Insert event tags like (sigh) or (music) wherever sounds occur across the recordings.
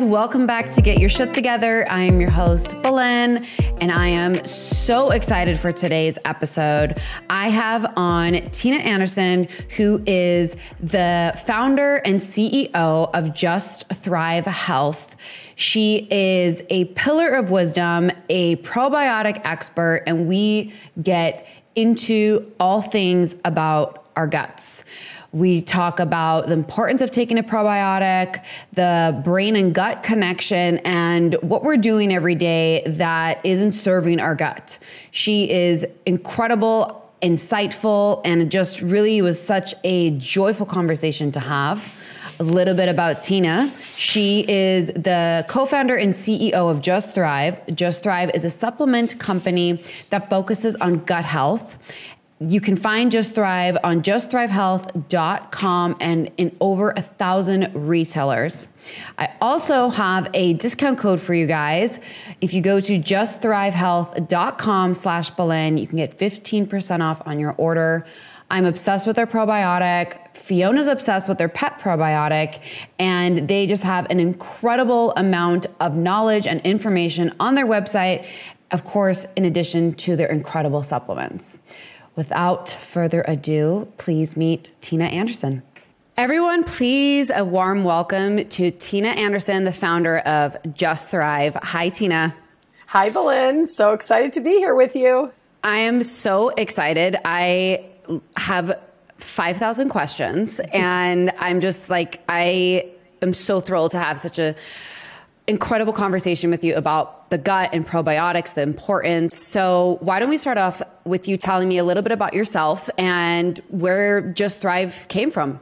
guys, welcome back to Get Your Shit Together. I am your host, Belen, and I am so excited for today's episode. I have on Tina Anderson, who is the founder and CEO of Just Thrive Health. She is a pillar of wisdom, a probiotic expert, and we get into all things about our guts. We talk about the importance of taking a probiotic, the brain and gut connection, and what we're doing every day that isn't serving our gut. She is incredible, insightful, and just really was such a joyful conversation to have a little bit about Tina. She is the co founder and CEO of Just Thrive. Just Thrive is a supplement company that focuses on gut health. You can find Just Thrive on justthrivehealth.com and in over a thousand retailers. I also have a discount code for you guys. If you go to justthrivehealth.com slash Belen, you can get 15% off on your order. I'm obsessed with their probiotic. Fiona's obsessed with their pet probiotic, and they just have an incredible amount of knowledge and information on their website, of course, in addition to their incredible supplements. Without further ado, please meet Tina Anderson. Everyone, please a warm welcome to Tina Anderson, the founder of Just Thrive. Hi, Tina. Hi, Belen. So excited to be here with you. I am so excited. I have 5,000 questions, and I'm just like, I am so thrilled to have such a incredible conversation with you about the gut and probiotics, the importance. So, why don't we start off with you telling me a little bit about yourself and where Just Thrive came from?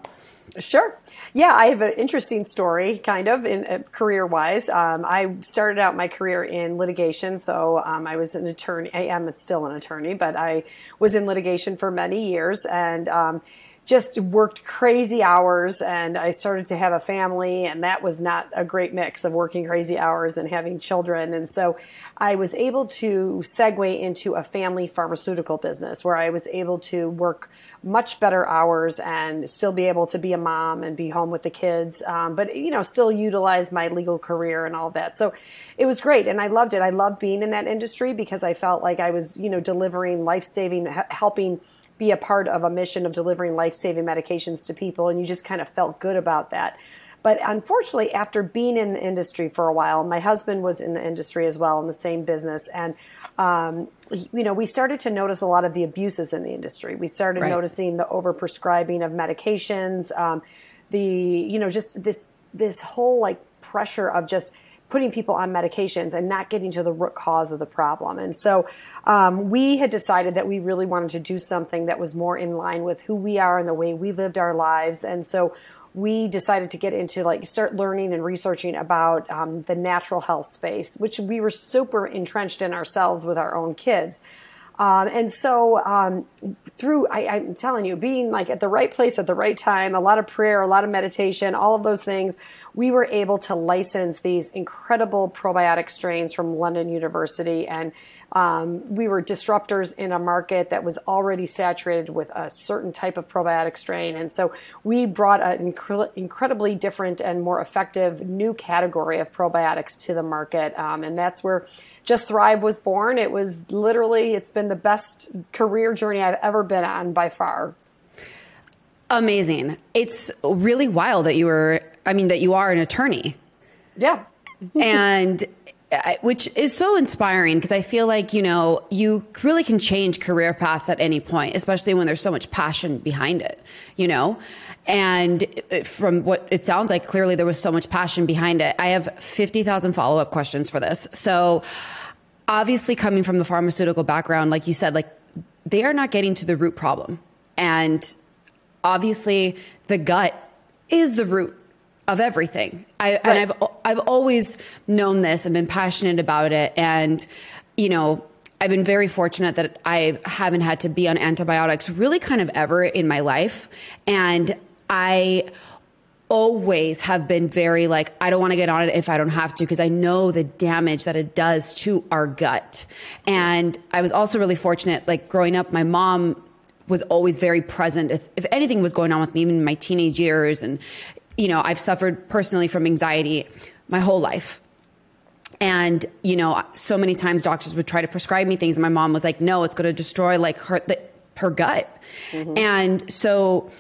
Sure. Yeah, I have an interesting story, kind of, in uh, career wise. Um, I started out my career in litigation, so um, I was an attorney. I am still an attorney, but I was in litigation for many years, and um, just worked crazy hours and I started to have a family and that was not a great mix of working crazy hours and having children. And so I was able to segue into a family pharmaceutical business where I was able to work much better hours and still be able to be a mom and be home with the kids, um, but you know, still utilize my legal career and all that. So it was great, and I loved it. I loved being in that industry because I felt like I was, you know, delivering life saving, helping be a part of a mission of delivering life saving medications to people, and you just kind of felt good about that. But unfortunately, after being in the industry for a while, my husband was in the industry as well in the same business, and um, you know, we started to notice a lot of the abuses in the industry. We started right. noticing the overprescribing of medications, um, the you know, just this this whole like pressure of just putting people on medications and not getting to the root cause of the problem. And so um, we had decided that we really wanted to do something that was more in line with who we are and the way we lived our lives. And so we decided to get into like start learning and researching about um, the natural health space, which we were super entrenched in ourselves with our own kids. Um, and so, um, through, I, I'm telling you, being like at the right place at the right time, a lot of prayer, a lot of meditation, all of those things, we were able to license these incredible probiotic strains from London University. And um, we were disruptors in a market that was already saturated with a certain type of probiotic strain. And so we brought an incre- incredibly different and more effective new category of probiotics to the market. Um, and that's where just Thrive was born. It was literally, it's been the best career journey I've ever been on by far. Amazing. It's really wild that you were, I mean, that you are an attorney. Yeah. (laughs) and which is so inspiring because I feel like, you know, you really can change career paths at any point, especially when there's so much passion behind it, you know? And uh, from what it sounds like, clearly there was so much passion behind it. I have 50,000 follow up questions for this. So, obviously coming from the pharmaceutical background, like you said, like they are not getting to the root problem. And obviously the gut is the root of everything. I, right. And I've, I've always known this and been passionate about it. And, you know, I've been very fortunate that I haven't had to be on antibiotics really kind of ever in my life. And I always have been very like, I don't want to get on it if I don't have to, because I know the damage that it does to our gut. And I was also really fortunate, like growing up, my mom was always very present. If, if anything was going on with me, even in my teenage years, and, you know, I've suffered personally from anxiety my whole life. And, you know, so many times doctors would try to prescribe me things. And my mom was like, no, it's going to destroy like her, the, her gut. Mm-hmm. And so,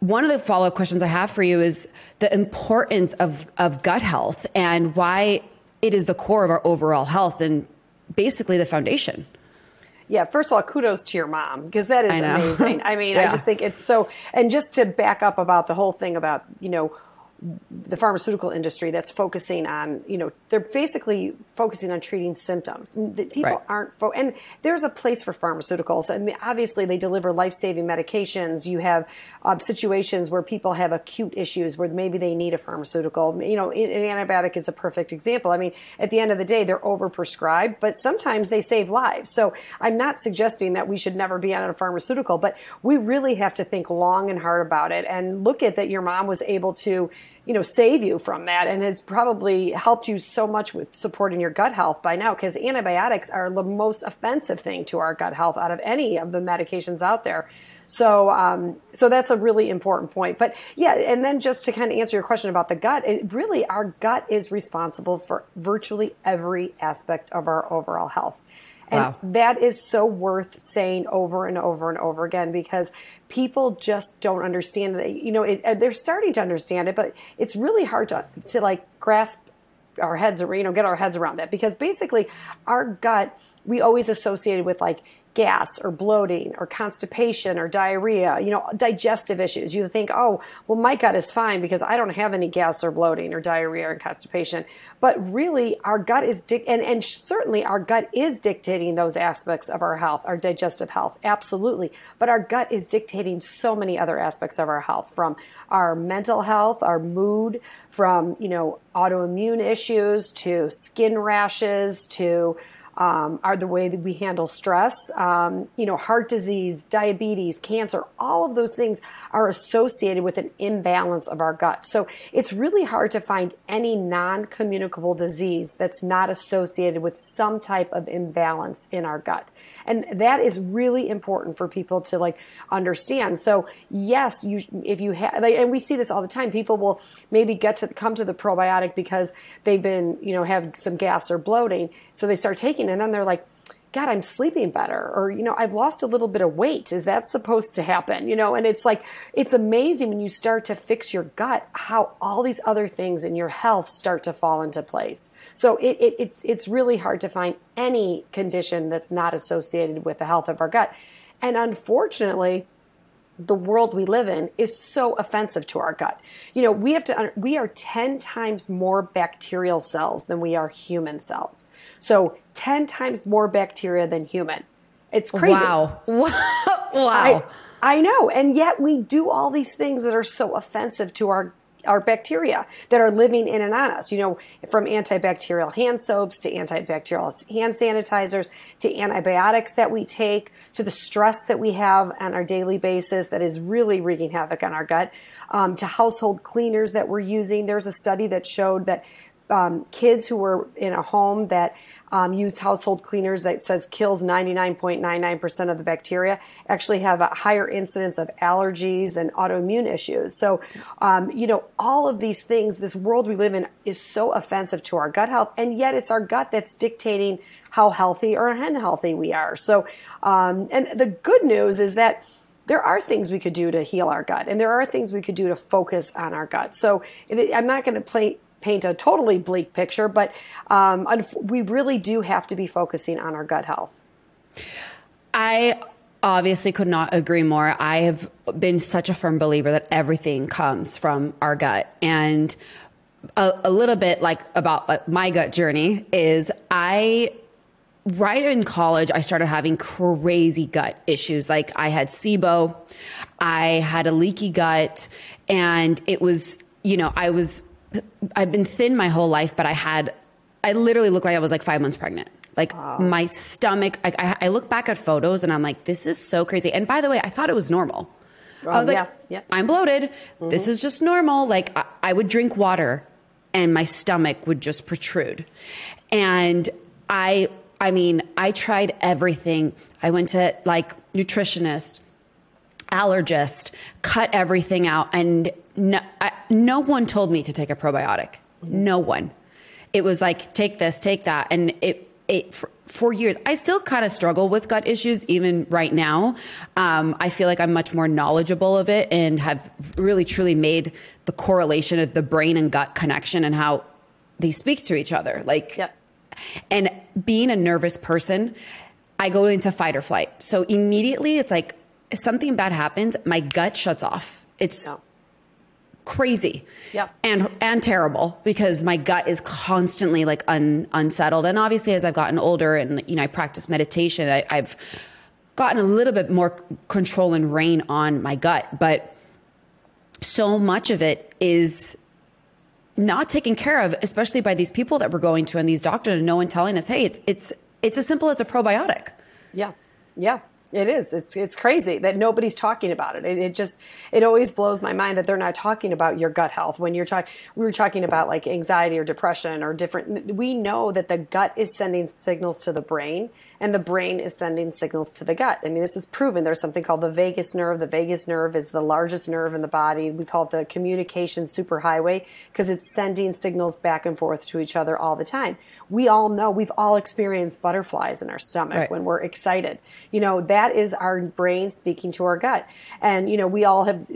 one of the follow up questions I have for you is the importance of, of gut health and why it is the core of our overall health and basically the foundation. Yeah, first of all, kudos to your mom because that is I amazing. I mean, (laughs) yeah. I just think it's so. And just to back up about the whole thing about you know the pharmaceutical industry that's focusing on, you know, they're basically focusing on treating symptoms. People right. aren't, fo- and there's a place for pharmaceuticals. I mean, obviously, they deliver life saving medications. You have um, situations where people have acute issues where maybe they need a pharmaceutical. You know, an antibiotic is a perfect example. I mean, at the end of the day, they're overprescribed, but sometimes they save lives. So I'm not suggesting that we should never be on a pharmaceutical, but we really have to think long and hard about it and look at that your mom was able to you know, save you from that and has probably helped you so much with supporting your gut health by now because antibiotics are the most offensive thing to our gut health out of any of the medications out there. So, um, so that's a really important point. But yeah, and then just to kind of answer your question about the gut, it really our gut is responsible for virtually every aspect of our overall health. And wow. that is so worth saying over and over and over again because people just don't understand that. You know, it, uh, they're starting to understand it, but it's really hard to, to like grasp our heads, or you know, get our heads around it because basically our gut we always associated with like gas or bloating or constipation or diarrhea, you know, digestive issues. You think, oh, well, my gut is fine because I don't have any gas or bloating or diarrhea or constipation. But really, our gut is, and, and certainly our gut is dictating those aspects of our health, our digestive health, absolutely. But our gut is dictating so many other aspects of our health from our mental health, our mood, from, you know, autoimmune issues to skin rashes to, um, are the way that we handle stress. Um, you know, heart disease, diabetes, cancer, all of those things are associated with an imbalance of our gut. So it's really hard to find any non communicable disease that's not associated with some type of imbalance in our gut. And that is really important for people to like understand. So yes, you, if you have, like, and we see this all the time, people will maybe get to come to the probiotic because they've been, you know, have some gas or bloating. So they start taking it and then they're like, God, I'm sleeping better. Or, you know, I've lost a little bit of weight. Is that supposed to happen? You know, and it's like, it's amazing when you start to fix your gut, how all these other things in your health start to fall into place. So it, it, it's, it's really hard to find any condition that's not associated with the health of our gut. And unfortunately, the world we live in is so offensive to our gut. You know, we have to, we are 10 times more bacterial cells than we are human cells. So 10 times more bacteria than human. It's crazy. Wow. (laughs) wow. I, I know. And yet we do all these things that are so offensive to our our bacteria that are living in and on us, you know, from antibacterial hand soaps to antibacterial hand sanitizers to antibiotics that we take to the stress that we have on our daily basis that is really wreaking havoc on our gut, um, to household cleaners that we're using. There's a study that showed that um, kids who were in a home that um, used household cleaners that says kills 99.99% of the bacteria actually have a higher incidence of allergies and autoimmune issues. So, um, you know, all of these things, this world we live in is so offensive to our gut health, and yet it's our gut that's dictating how healthy or unhealthy we are. So, um, and the good news is that there are things we could do to heal our gut, and there are things we could do to focus on our gut. So, I'm not going to play paint a totally bleak picture, but um, we really do have to be focusing on our gut health. I obviously could not agree more. I have been such a firm believer that everything comes from our gut. And a, a little bit like about my gut journey is I right in college, I started having crazy gut issues. Like I had SIBO, I had a leaky gut, and it was, you know, I was I've been thin my whole life, but I had, I literally looked like I was like five months pregnant. Like wow. my stomach, I, I, look back at photos and I'm like, this is so crazy. And by the way, I thought it was normal. I was like, yeah, yeah. I'm bloated. Mm-hmm. This is just normal. Like I, I would drink water and my stomach would just protrude. And I, I mean, I tried everything. I went to like nutritionist, allergist, cut everything out. And no, I, no one told me to take a probiotic. No one. it was like take this, take that, and it it for, for years. I still kind of struggle with gut issues even right now. Um, I feel like I'm much more knowledgeable of it and have really truly made the correlation of the brain and gut connection and how they speak to each other. Like, yep. and being a nervous person, I go into fight or flight. So immediately it's like something bad happens, my gut shuts off. It's crazy and and terrible because my gut is constantly like un, unsettled. And obviously as i've gotten older and you know i practice meditation I, i've gotten a little bit more control and rein on my gut. But so much of it is not taken care of especially by these people that we're going to and these doctors and no one telling us hey it's it's it's as simple as a probiotic. Yeah. Yeah it is. It's it's crazy that nobody's talking about it. it. It just it always blows my mind that they're not talking about your gut health when you're talking. We were talking about like anxiety or depression or different. We know that the gut is sending signals to the brain, and the brain is sending signals to the gut. I mean, this is proven. There's something called the vagus nerve. The vagus nerve is the largest nerve in the body. We call it the communication superhighway because it's sending signals back and forth to each other all the time. We all know. We've all experienced butterflies in our stomach right. when we're excited. You know that is our brain speaking to our gut. And, you know, we all have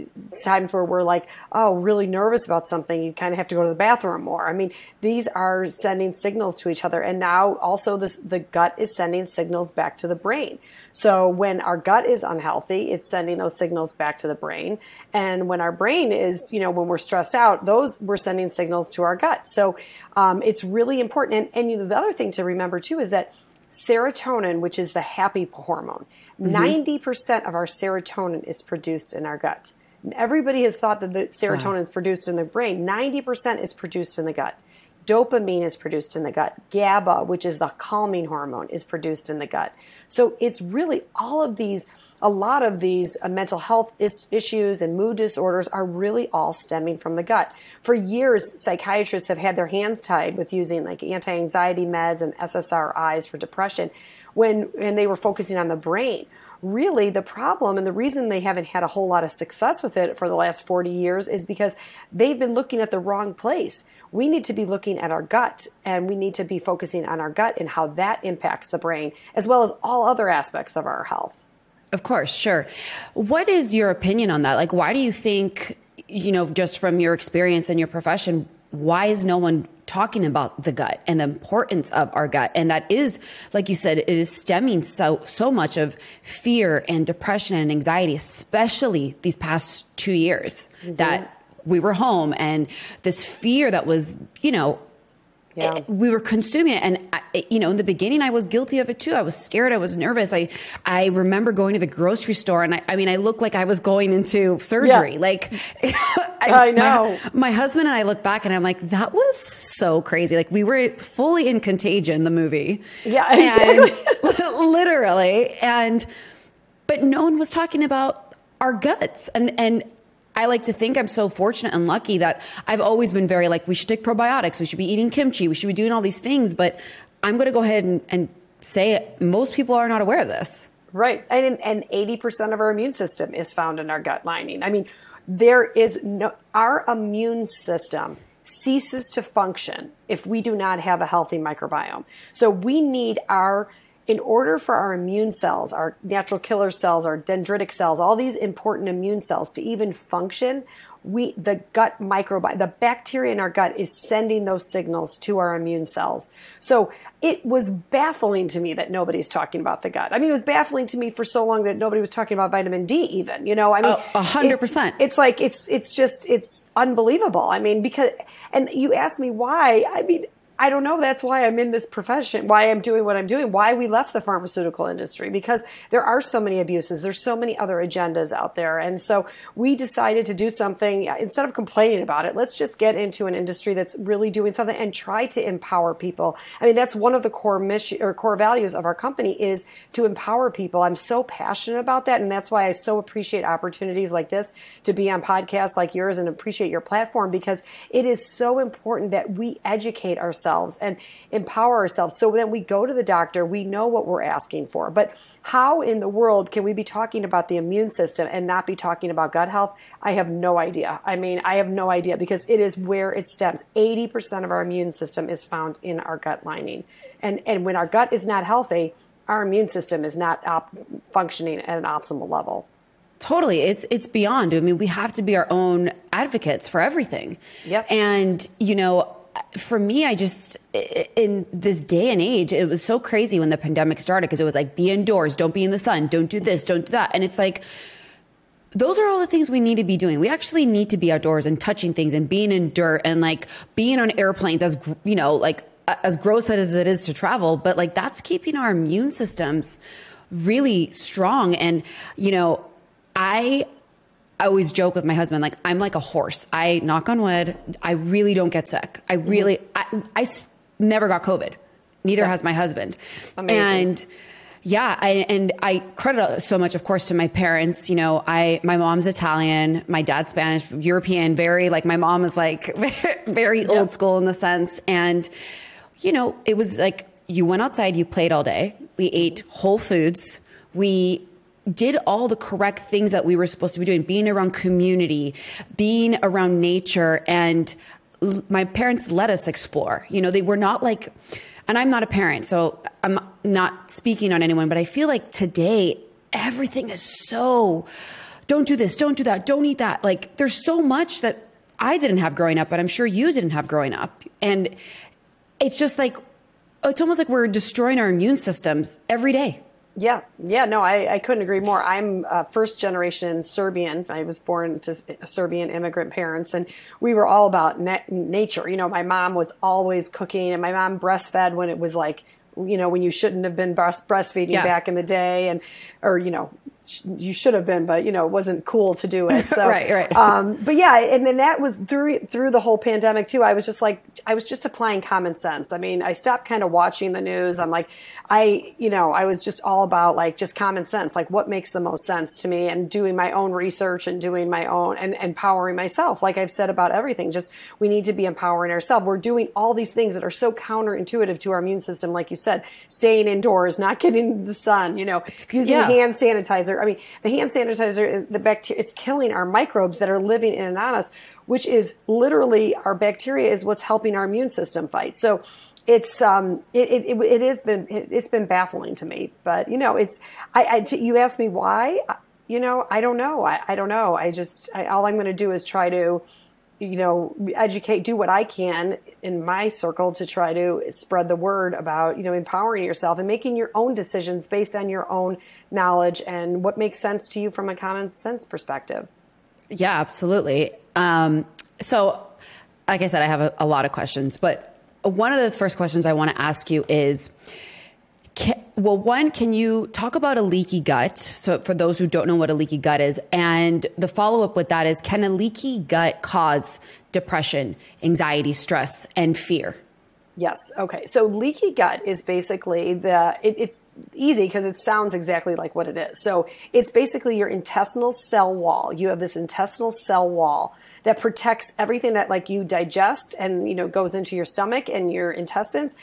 times where we're like, oh, really nervous about something. You kind of have to go to the bathroom more. I mean, these are sending signals to each other. And now also this, the gut is sending signals back to the brain. So when our gut is unhealthy, it's sending those signals back to the brain. And when our brain is, you know, when we're stressed out, those we're sending signals to our gut. So um, it's really important. And, and you know, the other thing to remember too is that serotonin, which is the happy hormone, mm-hmm. 90% of our serotonin is produced in our gut. everybody has thought that the serotonin wow. is produced in the brain. 90% is produced in the gut. Dopamine is produced in the gut. GABA, which is the calming hormone, is produced in the gut. So it's really all of these a lot of these uh, mental health is- issues and mood disorders are really all stemming from the gut. For years, psychiatrists have had their hands tied with using like anti-anxiety meds and SSRIs for depression when and they were focusing on the brain. Really, the problem and the reason they haven't had a whole lot of success with it for the last 40 years is because they've been looking at the wrong place. We need to be looking at our gut and we need to be focusing on our gut and how that impacts the brain as well as all other aspects of our health. Of course, sure. What is your opinion on that? Like, why do you think, you know, just from your experience and your profession, why is no one talking about the gut and the importance of our gut? And that is, like you said, it is stemming so, so much of fear and depression and anxiety, especially these past two years mm-hmm. that we were home and this fear that was, you know, Eh, yeah. we were consuming it and I, eh, you know in the beginning i was guilty of it too. I was scared. I was nervous. I i remember going to the grocery store and i, I mean i looked like i was going into surgery. Yeah. like (laughs) I, I, know. my, my, husband and i look back and i'm like that was so crazy. Like we were fully in contagion the movie. Yeah exactly. and, (laughs) literally and but no one was talking about our guts. And and I like to think I'm so fortunate and lucky that I've always been very like, we should take probiotics, we should be eating kimchi, we should be doing all these things. But I'm going to go ahead and, and say it. Most people are not aware of this. Right. And, and 80% of our immune system is found in our gut lining. I mean, there is no, our immune system ceases to function if we do not have a healthy microbiome. So we need our in order for our immune cells, our natural killer cells, our dendritic cells, all these important immune cells to even function, we the gut microbiome, the bacteria in our gut is sending those signals to our immune cells. So it was baffling to me that nobody's talking about the gut. I mean, it was baffling to me for so long that nobody was talking about vitamin D even, you know, I mean, a hundred percent. It's like, it's, it's just, it's unbelievable. I mean, because, and you asked me why, I mean, I don't know. That's why I'm in this profession, why I'm doing what I'm doing, why we left the pharmaceutical industry, because there are so many abuses. There's so many other agendas out there. And so we decided to do something uh, instead of complaining about it, let's just get into an industry that's really doing something and try to empower people. I mean, that's one of the core mission or core values of our company is to empower people. I'm so passionate about that. And that's why I so appreciate opportunities like this to be on podcasts like yours and appreciate your platform because it is so important that we educate ourselves ourselves and empower ourselves. So then we go to the doctor, we know what we're asking for. But how in the world can we be talking about the immune system and not be talking about gut health? I have no idea. I mean, I have no idea because it is where it stems. 80% of our immune system is found in our gut lining. And, and when our gut is not healthy, our immune system is not op- functioning at an optimal level. Totally. It's it's beyond. I mean, we have to be our own advocates for everything. Yep. And, you know, for me, I just, in this day and age, it was so crazy when the pandemic started because it was like, be indoors, don't be in the sun, don't do this, don't do that. And it's like, those are all the things we need to be doing. We actually need to be outdoors and touching things and being in dirt and like being on airplanes as, you know, like as gross as it is to travel, but like that's keeping our immune systems really strong. And, you know, I I always joke with my husband, like, I'm like a horse. I knock on wood. I really don't get sick. I really, mm-hmm. I, I never got COVID. Neither yeah. has my husband. Amazing. And yeah, I, and I credit so much, of course, to my parents. You know, I, my mom's Italian, my dad's Spanish, European, very like, my mom is like (laughs) very yep. old school in the sense. And, you know, it was like, you went outside, you played all day. We ate whole foods. We did all the correct things that we were supposed to be doing, being around community, being around nature. And my parents let us explore. You know, they were not like, and I'm not a parent, so I'm not speaking on anyone, but I feel like today everything is so don't do this, don't do that, don't eat that. Like there's so much that I didn't have growing up, but I'm sure you didn't have growing up. And it's just like, it's almost like we're destroying our immune systems every day. Yeah, yeah, no, I, I couldn't agree more. I'm uh, first generation Serbian. I was born to Serbian immigrant parents, and we were all about na- nature. You know, my mom was always cooking, and my mom breastfed when it was like you know when you shouldn't have been breast, breastfeeding yeah. back in the day and or you know you should have been, but you know, it wasn't cool to do it. (laughs) So, right, right. Um, but yeah, and then that was through through the whole pandemic too. I was just like, I was just applying common sense. I mean, I stopped kind of watching the news. I'm like, I, you know, I was just all about like just common sense, like what makes the most sense to me, and doing my own research and doing my own and empowering myself. Like I've said about everything, just we need to be empowering ourselves. We're doing all these things that are so counterintuitive to our immune system, like you said, staying indoors, not getting the sun, you know, using yeah. hand sanitizer sanitizer. I mean, the hand sanitizer is the bacteria. It's killing our microbes that are living in and on us, which is literally our bacteria is what's helping our immune system fight. So it's um it it, it has been it, has been baffling to me. But you know, it's I, I you asked me why. You know, I don't know. I, I don't know. I just I, all I'm going to do is try to you know, educate, do what I can in my circle to try to spread the word about, you know, empowering yourself and making your own decisions based on your own knowledge and what makes sense to you from a common sense perspective. Yeah, absolutely. Um, so, like I said, I have a, a lot of questions, but one of the first questions I want to ask you is, can, well, one, can you talk about a leaky gut? So, for those who don't know what a leaky gut is, and the follow up with that is, can a leaky gut cause depression, anxiety, stress, and fear? Yes. Okay. So leaky gut is basically the, it, it's easy because it sounds exactly like what it is. So it's basically your intestinal cell wall. You have this intestinal cell wall that protects everything that like you digest and, you know, goes into your stomach and your intestines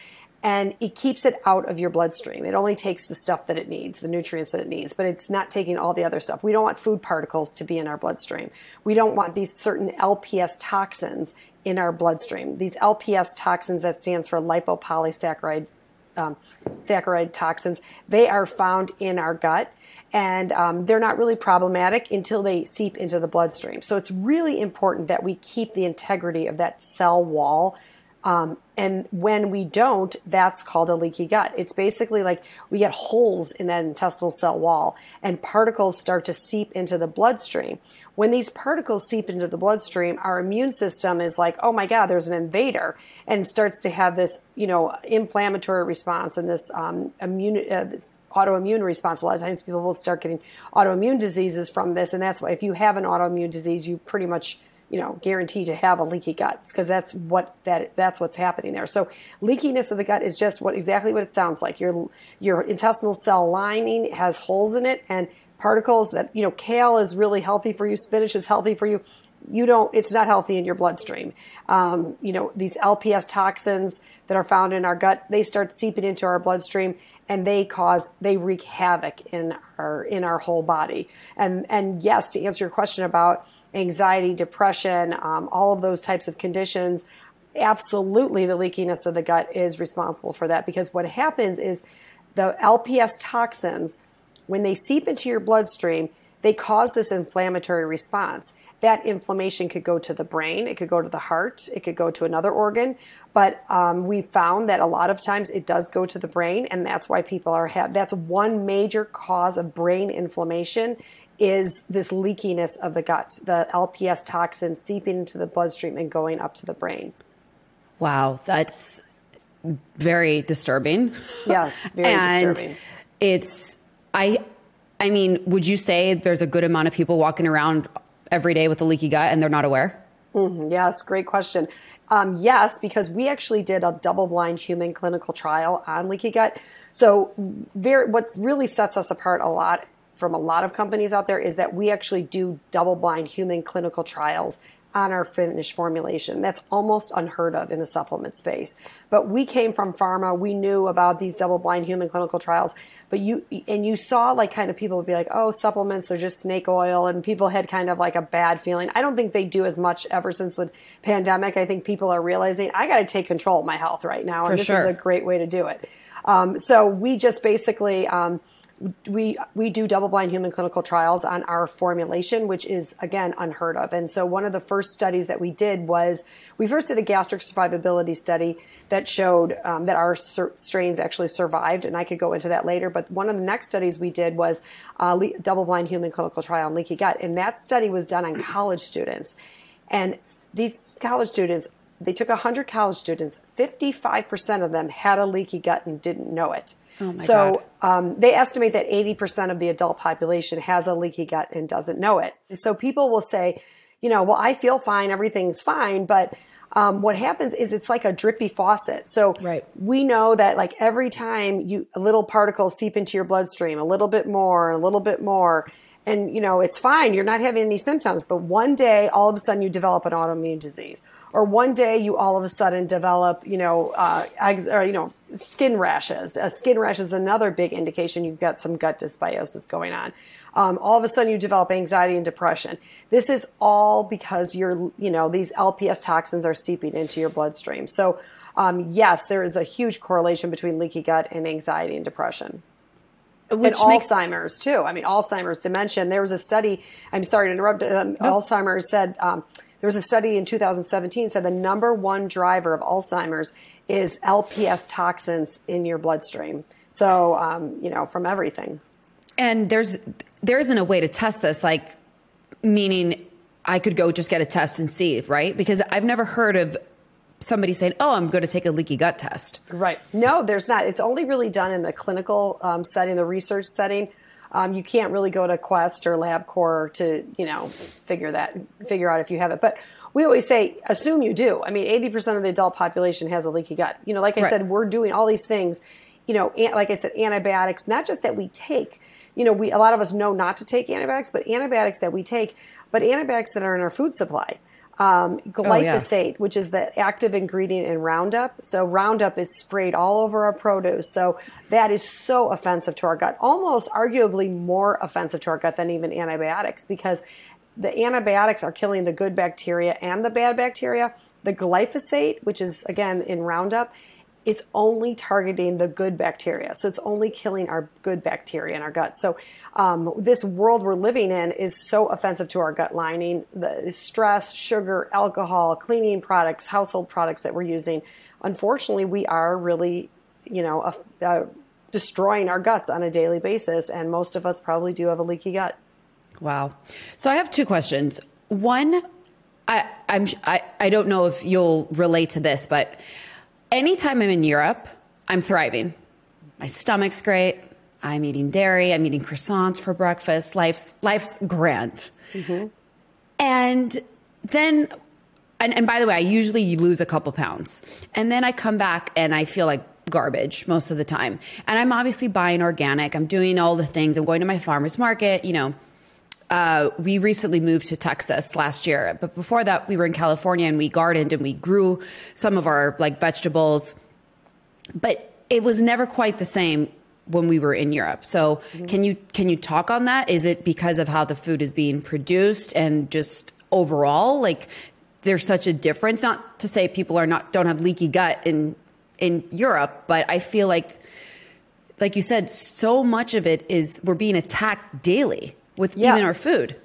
and it keeps it out of your bloodstream. It only takes the stuff that it needs, the nutrients that it needs, but it's not taking all the other stuff. We don't want food particles to be in our bloodstream. We don't want these certain LPS toxins in our bloodstream. These LPS toxins, that stands for lipopolysaccharides, um, saccharide toxins, they are found in our gut and um, they're not really problematic until they seep into the bloodstream. So it's really important that we keep the integrity of that cell wall um, and when we don't, that's called a leaky gut. It's basically like we get holes in that intestinal cell wall and particles start to seep into the bloodstream. When these particles seep into the bloodstream, our immune system is like, oh my God, there's an invader, and starts to have this, you know, inflammatory response and this, um, immune, uh, this autoimmune response. A lot of times people will start getting autoimmune diseases from this, and that's why if you have an autoimmune disease, you pretty much you know, guaranteed to have a leaky gut because that's what that that's what's happening there. So leakiness of the gut is just what exactly what it sounds like. Your your intestinal cell lining has holes in it and particles that you know kale is really healthy for you, spinach is healthy for you. You don't. It's not healthy in your bloodstream. Um, you know these LPS toxins that are found in our gut, they start seeping into our bloodstream and they cause they wreak havoc in our in our whole body. And and yes, to answer your question about anxiety, depression, um, all of those types of conditions, absolutely the leakiness of the gut is responsible for that because what happens is the LPS toxins when they seep into your bloodstream, they cause this inflammatory response that inflammation could go to the brain, it could go to the heart, it could go to another organ. But um, we found that a lot of times it does go to the brain, and that's why people are have. That's one major cause of brain inflammation is this leakiness of the gut, the LPS toxin seeping into the bloodstream and going up to the brain. Wow, that's very disturbing. Yes, very and disturbing. It's I I mean, would you say there's a good amount of people walking around every day with a leaky gut and they're not aware? Mm-hmm. Yes, great question. Um, yes, because we actually did a double-blind human clinical trial on leaky gut. So, very, what really sets us apart a lot from a lot of companies out there is that we actually do double-blind human clinical trials on our finished formulation. That's almost unheard of in the supplement space. But we came from pharma. We knew about these double-blind human clinical trials but you and you saw like kind of people would be like oh supplements they're just snake oil and people had kind of like a bad feeling i don't think they do as much ever since the pandemic i think people are realizing i got to take control of my health right now and this sure. is a great way to do it um, so we just basically um, we we do double blind human clinical trials on our formulation, which is again unheard of. And so one of the first studies that we did was we first did a gastric survivability study that showed um, that our sur- strains actually survived, and I could go into that later. But one of the next studies we did was a le- double blind human clinical trial on leaky gut, and that study was done on college students, and these college students. They took 100 college students. 55% of them had a leaky gut and didn't know it. Oh so um, they estimate that 80% of the adult population has a leaky gut and doesn't know it. And so people will say, you know, well, I feel fine, everything's fine, but um, what happens is it's like a drippy faucet. So right. we know that like every time you a little particles seep into your bloodstream, a little bit more, a little bit more, and you know it's fine. You're not having any symptoms, but one day all of a sudden you develop an autoimmune disease or one day you all of a sudden develop, you know, uh, or, you know, skin rashes. A skin rash is another big indication you've got some gut dysbiosis going on. Um, all of a sudden you develop anxiety and depression. This is all because you're, you know, these LPS toxins are seeping into your bloodstream. So, um, yes, there is a huge correlation between leaky gut and anxiety and depression. Which and makes- Alzheimer's too. I mean, Alzheimer's, dementia. There was a study. I'm sorry to interrupt. Um, Alzheimer's said um, there was a study in 2017 said the number one driver of Alzheimer's is LPS toxins in your bloodstream. So, um, you know, from everything. And there's there isn't a way to test this, like meaning I could go just get a test and see, right? Because I've never heard of somebody saying, "Oh, I'm going to take a leaky gut test." Right. No, there's not. It's only really done in the clinical um, setting, the research setting. Um, you can't really go to Quest or LabCorp to, you know, figure that, figure out if you have it. But we always say, assume you do. I mean, 80% of the adult population has a leaky gut. You know, like I right. said, we're doing all these things, you know, like I said, antibiotics, not just that we take, you know, we, a lot of us know not to take antibiotics, but antibiotics that we take, but antibiotics that are in our food supply um, glyphosate, oh, yeah. which is the active ingredient in Roundup. So Roundup is sprayed all over our produce. So that is so offensive to our gut, almost arguably more offensive to our gut than even antibiotics because the antibiotics are killing the good bacteria and the bad bacteria. The glyphosate, which is again in Roundup, it's only targeting the good bacteria. So it's only killing our good bacteria in our gut. So um, this world we're living in is so offensive to our gut lining. The stress, sugar, alcohol, cleaning products, household products that we're using. Unfortunately, we are really, you know, uh, destroying our guts on a daily basis. And most of us probably do have a leaky gut. Wow. So I have two questions. One, I, I'm I, I don't know if you'll relate to this, but anytime I'm in Europe, I'm thriving. My stomach's great. I'm eating dairy. I'm eating croissants for breakfast. Life's life's grand. Mm-hmm. And then, and, and by the way, I usually lose a couple pounds, and then I come back and I feel like garbage most of the time. And I'm obviously buying organic. I'm doing all the things. I'm going to my farmers market. You know, uh, we recently moved to Texas last year, but before that, we were in California and we gardened and we grew some of our like vegetables but it was never quite the same when we were in Europe. So mm-hmm. can you can you talk on that? Is it because of how the food is being produced and just overall like there's such a difference not to say people are not don't have leaky gut in in Europe, but I feel like like you said so much of it is we're being attacked daily with yeah. even our food.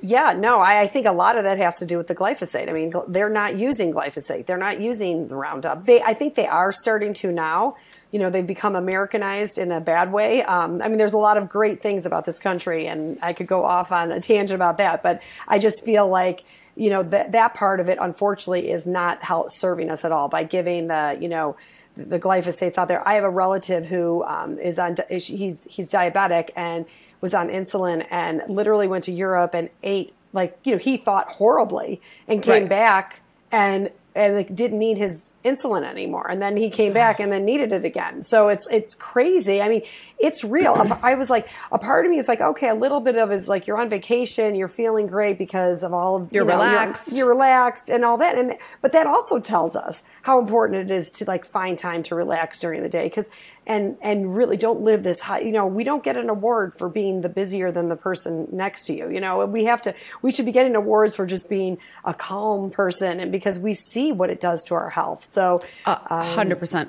Yeah, no, I, I, think a lot of that has to do with the glyphosate. I mean, they're not using glyphosate. They're not using the Roundup. They, I think they are starting to now. You know, they've become Americanized in a bad way. Um, I mean, there's a lot of great things about this country, and I could go off on a tangent about that. But I just feel like you know that that part of it, unfortunately, is not help serving us at all by giving the you know the glyphosates out there. I have a relative who um, is on he's he's diabetic and was on insulin and literally went to Europe and ate like you know he thought horribly and came right. back and and like didn't need his insulin anymore. And then he came back and then needed it again. So it's it's crazy. I mean it's real. I was like a part of me is like okay a little bit of is like you're on vacation you're feeling great because of all of you're you know, relaxed. you're, you're, relaxed and all that. And but that also tells us how important it is to like find time to relax during the day. Because and and really don't live this high you know we don't get an award for being the busier than the person next to you you know? We have to we should be getting awards for just being a calm person and because we see what it does to our health. So uh, um, 100%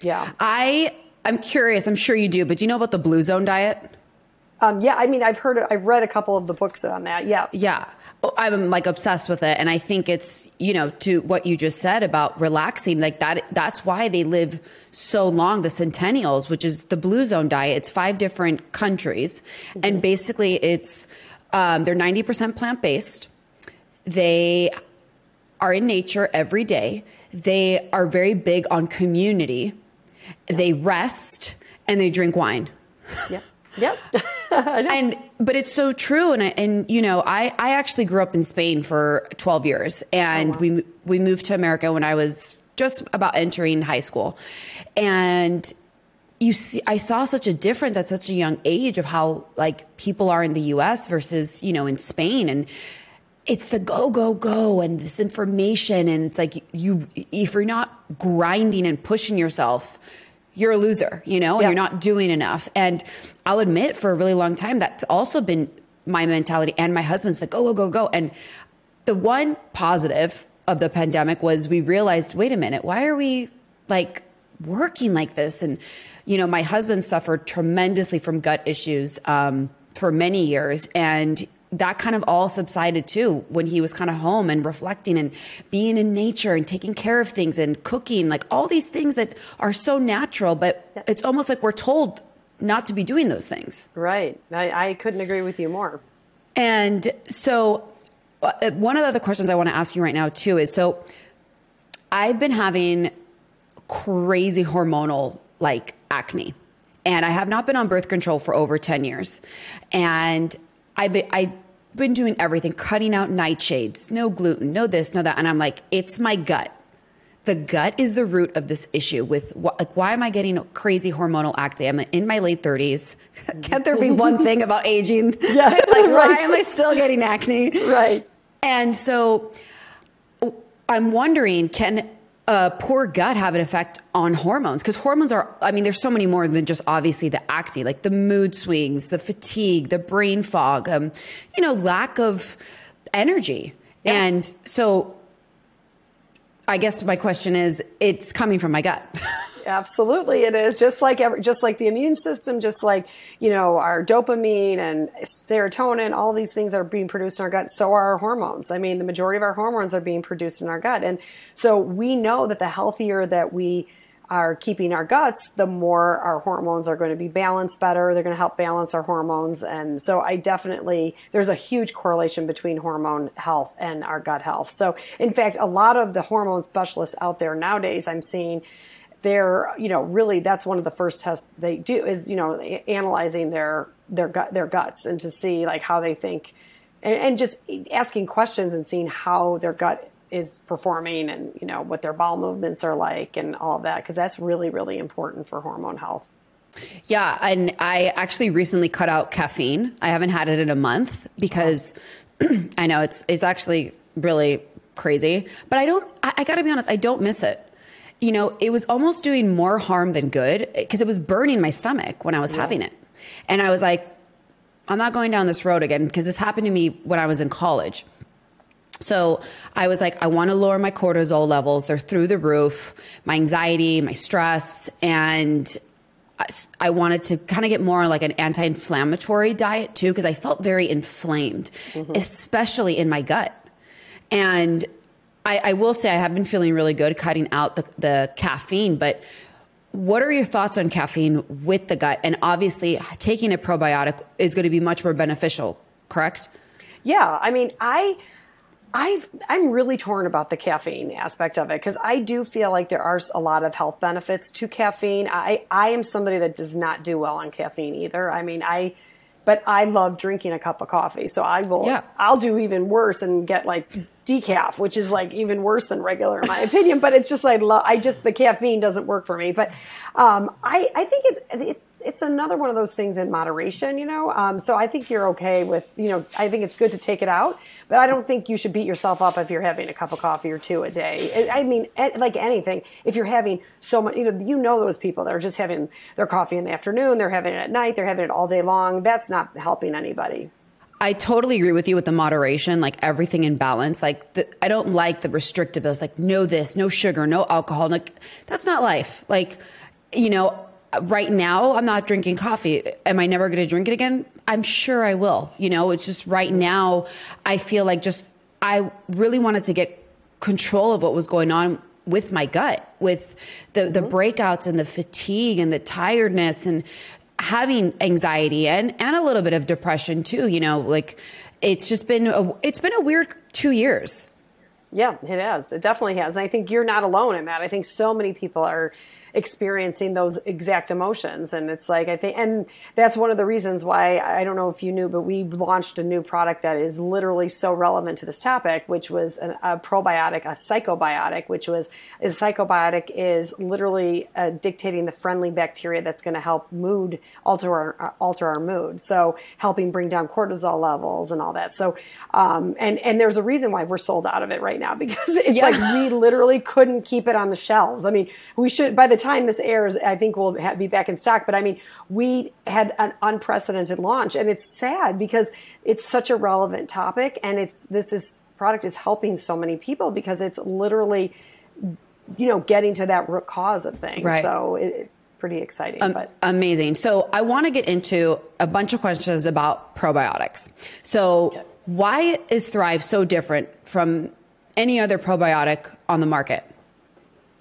yeah. I i'm curious i'm sure you do but do you know about the blue zone diet um, yeah, I mean, I've heard, I've read a couple of the books on that. Yeah. Yeah. I'm like obsessed with it. And I think it's, you know, to what you just said about relaxing, like that, that's why they live so long, the centennials, which is the blue zone diet. It's five different countries. Mm-hmm. And basically it's, um, they're 90% plant based. They are in nature every day. They are very big on community. Yeah. They rest and they drink wine. Yeah. Yep. (laughs) and but it's so true and I, and you know I I actually grew up in Spain for 12 years and oh, wow. we we moved to America when I was just about entering high school. And you see I saw such a difference at such a young age of how like people are in the US versus, you know, in Spain and it's the go go go and this information and it's like you if you're not grinding and pushing yourself you're a loser, you know, and you're not doing enough. And I'll admit for a really long time, that's also been my mentality and my husband's like, go, go, go, go. And the one positive of the pandemic was we realized, wait a minute, why are we like working like this? And, you know, my husband suffered tremendously from gut issues um, for many years. And that kind of all subsided too when he was kind of home and reflecting and being in nature and taking care of things and cooking, like all these things that are so natural, but it's almost like we're told not to be doing those things. Right. I, I couldn't agree with you more. And so, uh, one of the other questions I want to ask you right now, too, is so I've been having crazy hormonal like acne, and I have not been on birth control for over 10 years. And I've been, I've been doing everything, cutting out nightshades, no gluten, no this, no that. And I'm like, it's my gut. The gut is the root of this issue with like, why am I getting crazy hormonal acne? I'm in my late 30s. (laughs) Can't there be (laughs) one thing about aging? (laughs) Yeah. like, right. why am I still getting acne? Right. And so I'm wondering, can a poor gut have an effect on hormones? Because hormones are, I mean, there's so many more than just obviously the acne, like the mood swings, the fatigue, the brain fog, um, you know, lack of energy. Yeah. And so I guess my question is it's coming from my gut. (laughs) Absolutely, it is just like every, just like the immune system, just like you know our dopamine and serotonin. All these things are being produced in our gut. So are our hormones. I mean, the majority of our hormones are being produced in our gut, and so we know that the healthier that we are keeping our guts, the more our hormones are going to be balanced better. They're going to help balance our hormones. And so I definitely, there's a huge correlation between hormone health and our gut health. So in fact, a lot of the hormone specialists out there nowadays, I'm seeing they're you know really that's one of the first tests they do is you know analyzing their their gut their guts and to see like how they think and, and just asking questions and seeing how their gut is performing and you know what their bowel movements are like and all of that because that's really really important for hormone health yeah and i actually recently cut out caffeine i haven't had it in a month because (clears throat) i know it's it's actually really crazy but i don't I, I gotta be honest i don't miss it you know, it was almost doing more harm than good because it was burning my stomach when I was yeah. having it. And I was like, I'm not going down this road again because this happened to me when I was in college. So I was like, I want to lower my cortisol levels. They're through the roof, my anxiety, my stress. And I wanted to kind of get more like an anti inflammatory diet too, because I felt very inflamed, mm-hmm. especially in my gut. And I, I, will say I have been feeling really good cutting out the, the caffeine, but what are your thoughts on caffeine with the gut? And obviously, taking a probiotic is going to be much more beneficial, correct? Yeah. I mean, I i am really torn about the caffeine aspect of it because I do feel like there are a lot of health benefits to caffeine. I, I am somebody that does not do well on caffeine either. I mean, I, but I love drinking a cup of coffee. So I will, yeah. I'll do even worse and get like decaf, which is like even worse than regular in my opinion. But it's just like I just the caffeine doesn't work for me. But um, I I think it's it's it's another one of those things in moderation, you know. Um, so I think you're okay with you know I think it's good to take it out, but I don't think you should beat yourself up if you're having a cup of coffee or two a day. I mean, like anything, if you're having so much, you know, you know those people that are just having their coffee in the afternoon, they're having it at night, they're having it all day long. That's not helping anybody. I totally agree with you with the moderation, like everything in balance. Like the, I don't like the restrictiveness, like no this, no sugar, no alcohol. Like that's not life. Like, you know, right now I'm not drinking coffee. Am I never going to drink it again? I'm sure I will. You know, it's just right now I feel like just I really wanted to get control of what was going on with my gut, with the mm-hmm. the breakouts and the fatigue and the tiredness and having anxiety and, and a little bit of depression too. You know, like it's just been a, it's been a weird two years. Yeah, it has. It definitely has. And I think you're not alone in that. I think so many people are experiencing those exact emotions. And it's like, I think, and that's one of the reasons why I don't know if you knew, but we launched a new product that is literally so relevant to this topic, which was an, a probiotic, a psychobiotic, which was a psychobiotic is literally uh, dictating the friendly bacteria that's going to help mood alter our, uh, alter our mood. So helping bring down cortisol levels and all that. So, um, and, and there's a reason why we're sold out of it right now (laughs) because it's yeah. like we literally couldn't keep it on the shelves. I mean, we should, by the time this airs, I think we'll be back in stock. But I mean, we had an unprecedented launch, and it's sad because it's such a relevant topic, and it's this is product is helping so many people because it's literally, you know, getting to that root cause of things. Right. So it, it's pretty exciting. Um, but amazing. So I want to get into a bunch of questions about probiotics. So. Okay. Why is Thrive so different from any other probiotic on the market?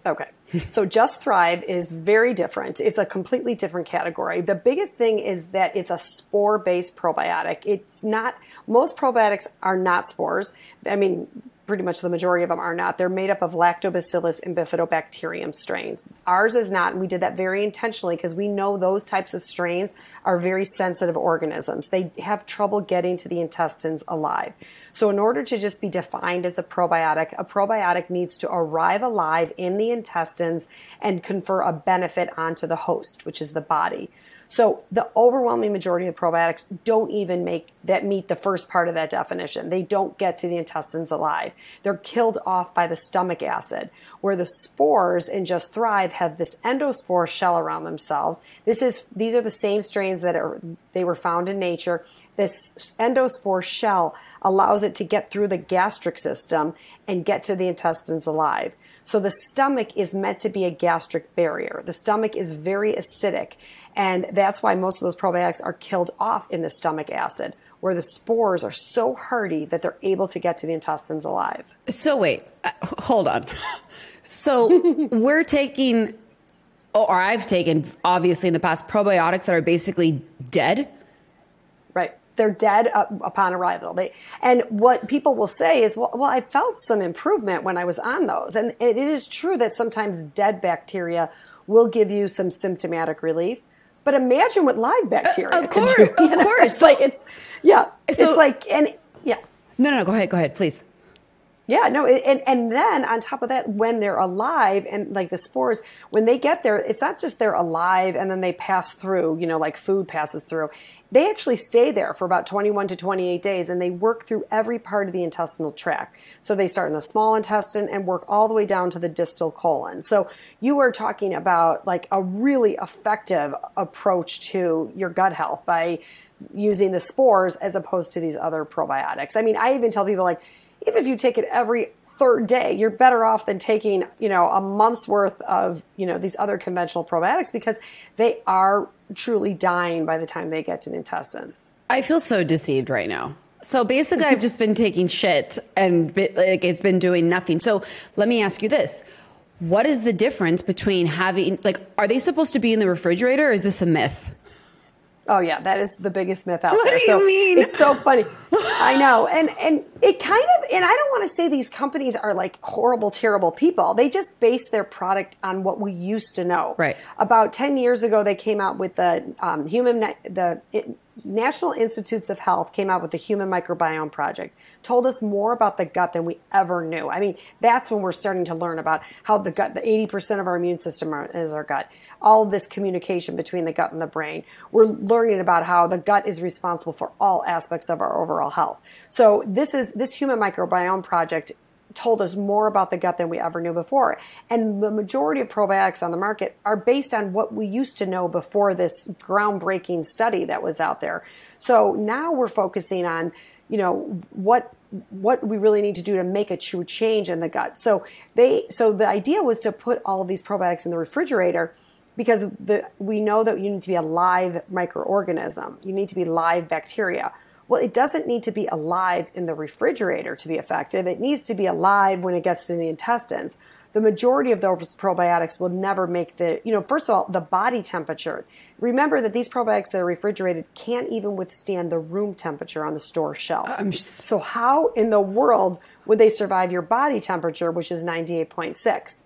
Okay (laughs) so Just Thrive is very different. It's a completely different category. The biggest thing is that it's a spore based probiotic. It's not, most probiotics are not spores. I mean, pretty much the majority of them are not. They're made up of lactobacillus and bifidobacterium strains. Ours is not, and we did that very intentionally because we know those types of strains are very sensitive organisms. They have trouble getting to the intestines alive. So, in order to just be defined as a probiotic, a probiotic needs to arrive alive in the intestines and confer a benefit onto the host, which is the body. So the overwhelming majority of probiotics don't even make that meet the first part of that definition. They don't get to the intestines alive. They're killed off by the stomach acid, where the spores in Just Thrive have this endospore shell around themselves. This is these are the same strains that are they were found in nature. This endospore shell allows it to get through the gastric system and get to the intestines alive. So the stomach is meant to be a gastric barrier. The stomach is very acidic. And that's why most of those probiotics are killed off in the stomach acid, where the spores are so hardy that they're able to get to the intestines alive. So, wait, uh, hold on. So, (laughs) we're taking, or I've taken, obviously, in the past, probiotics that are basically dead. Right. They're dead upon arrival. They, and what people will say is, well, well, I felt some improvement when I was on those. And it is true that sometimes dead bacteria will give you some symptomatic relief but imagine what live bacteria uh, of course, do, Of course. It's like it's yeah. So, it's like and yeah. No, no, no, go ahead. Go ahead, please. Yeah, no, and and then on top of that, when they're alive and like the spores, when they get there, it's not just they're alive and then they pass through, you know, like food passes through. They actually stay there for about 21 to 28 days and they work through every part of the intestinal tract. So they start in the small intestine and work all the way down to the distal colon. So you are talking about like a really effective approach to your gut health by using the spores as opposed to these other probiotics. I mean, I even tell people like, even if you take it every third day, you're better off than taking, you know, a month's worth of, you know, these other conventional probiotics because they are truly dying by the time they get to the intestines. I feel so deceived right now. So basically, I've just been taking shit and like it's been doing nothing. So let me ask you this. What is the difference between having, like, are they supposed to be in the refrigerator or is this a myth? Oh yeah, that is the biggest myth out what there. What do so you mean? It's so funny. (laughs) I know, and and it kind of, and I don't want to say these companies are like horrible, terrible people. They just base their product on what we used to know. Right. About ten years ago, they came out with the um, human the it, National Institutes of Health came out with the Human Microbiome Project, told us more about the gut than we ever knew. I mean, that's when we're starting to learn about how the gut, the 80% of our immune system are, is our gut. All this communication between the gut and the brain. We're learning about how the gut is responsible for all aspects of our overall health. So this is this Human Microbiome Project told us more about the gut than we ever knew before. And the majority of probiotics on the market are based on what we used to know before this groundbreaking study that was out there. So now we're focusing on, you know, what what we really need to do to make a true change in the gut. So they so the idea was to put all of these probiotics in the refrigerator because the we know that you need to be a live microorganism. You need to be live bacteria. Well, it doesn't need to be alive in the refrigerator to be effective. It needs to be alive when it gets to the intestines. The majority of those probiotics will never make the, you know, first of all, the body temperature. Remember that these probiotics that are refrigerated can't even withstand the room temperature on the store shelf. so, how in the world would they survive your body temperature, which is 98.6?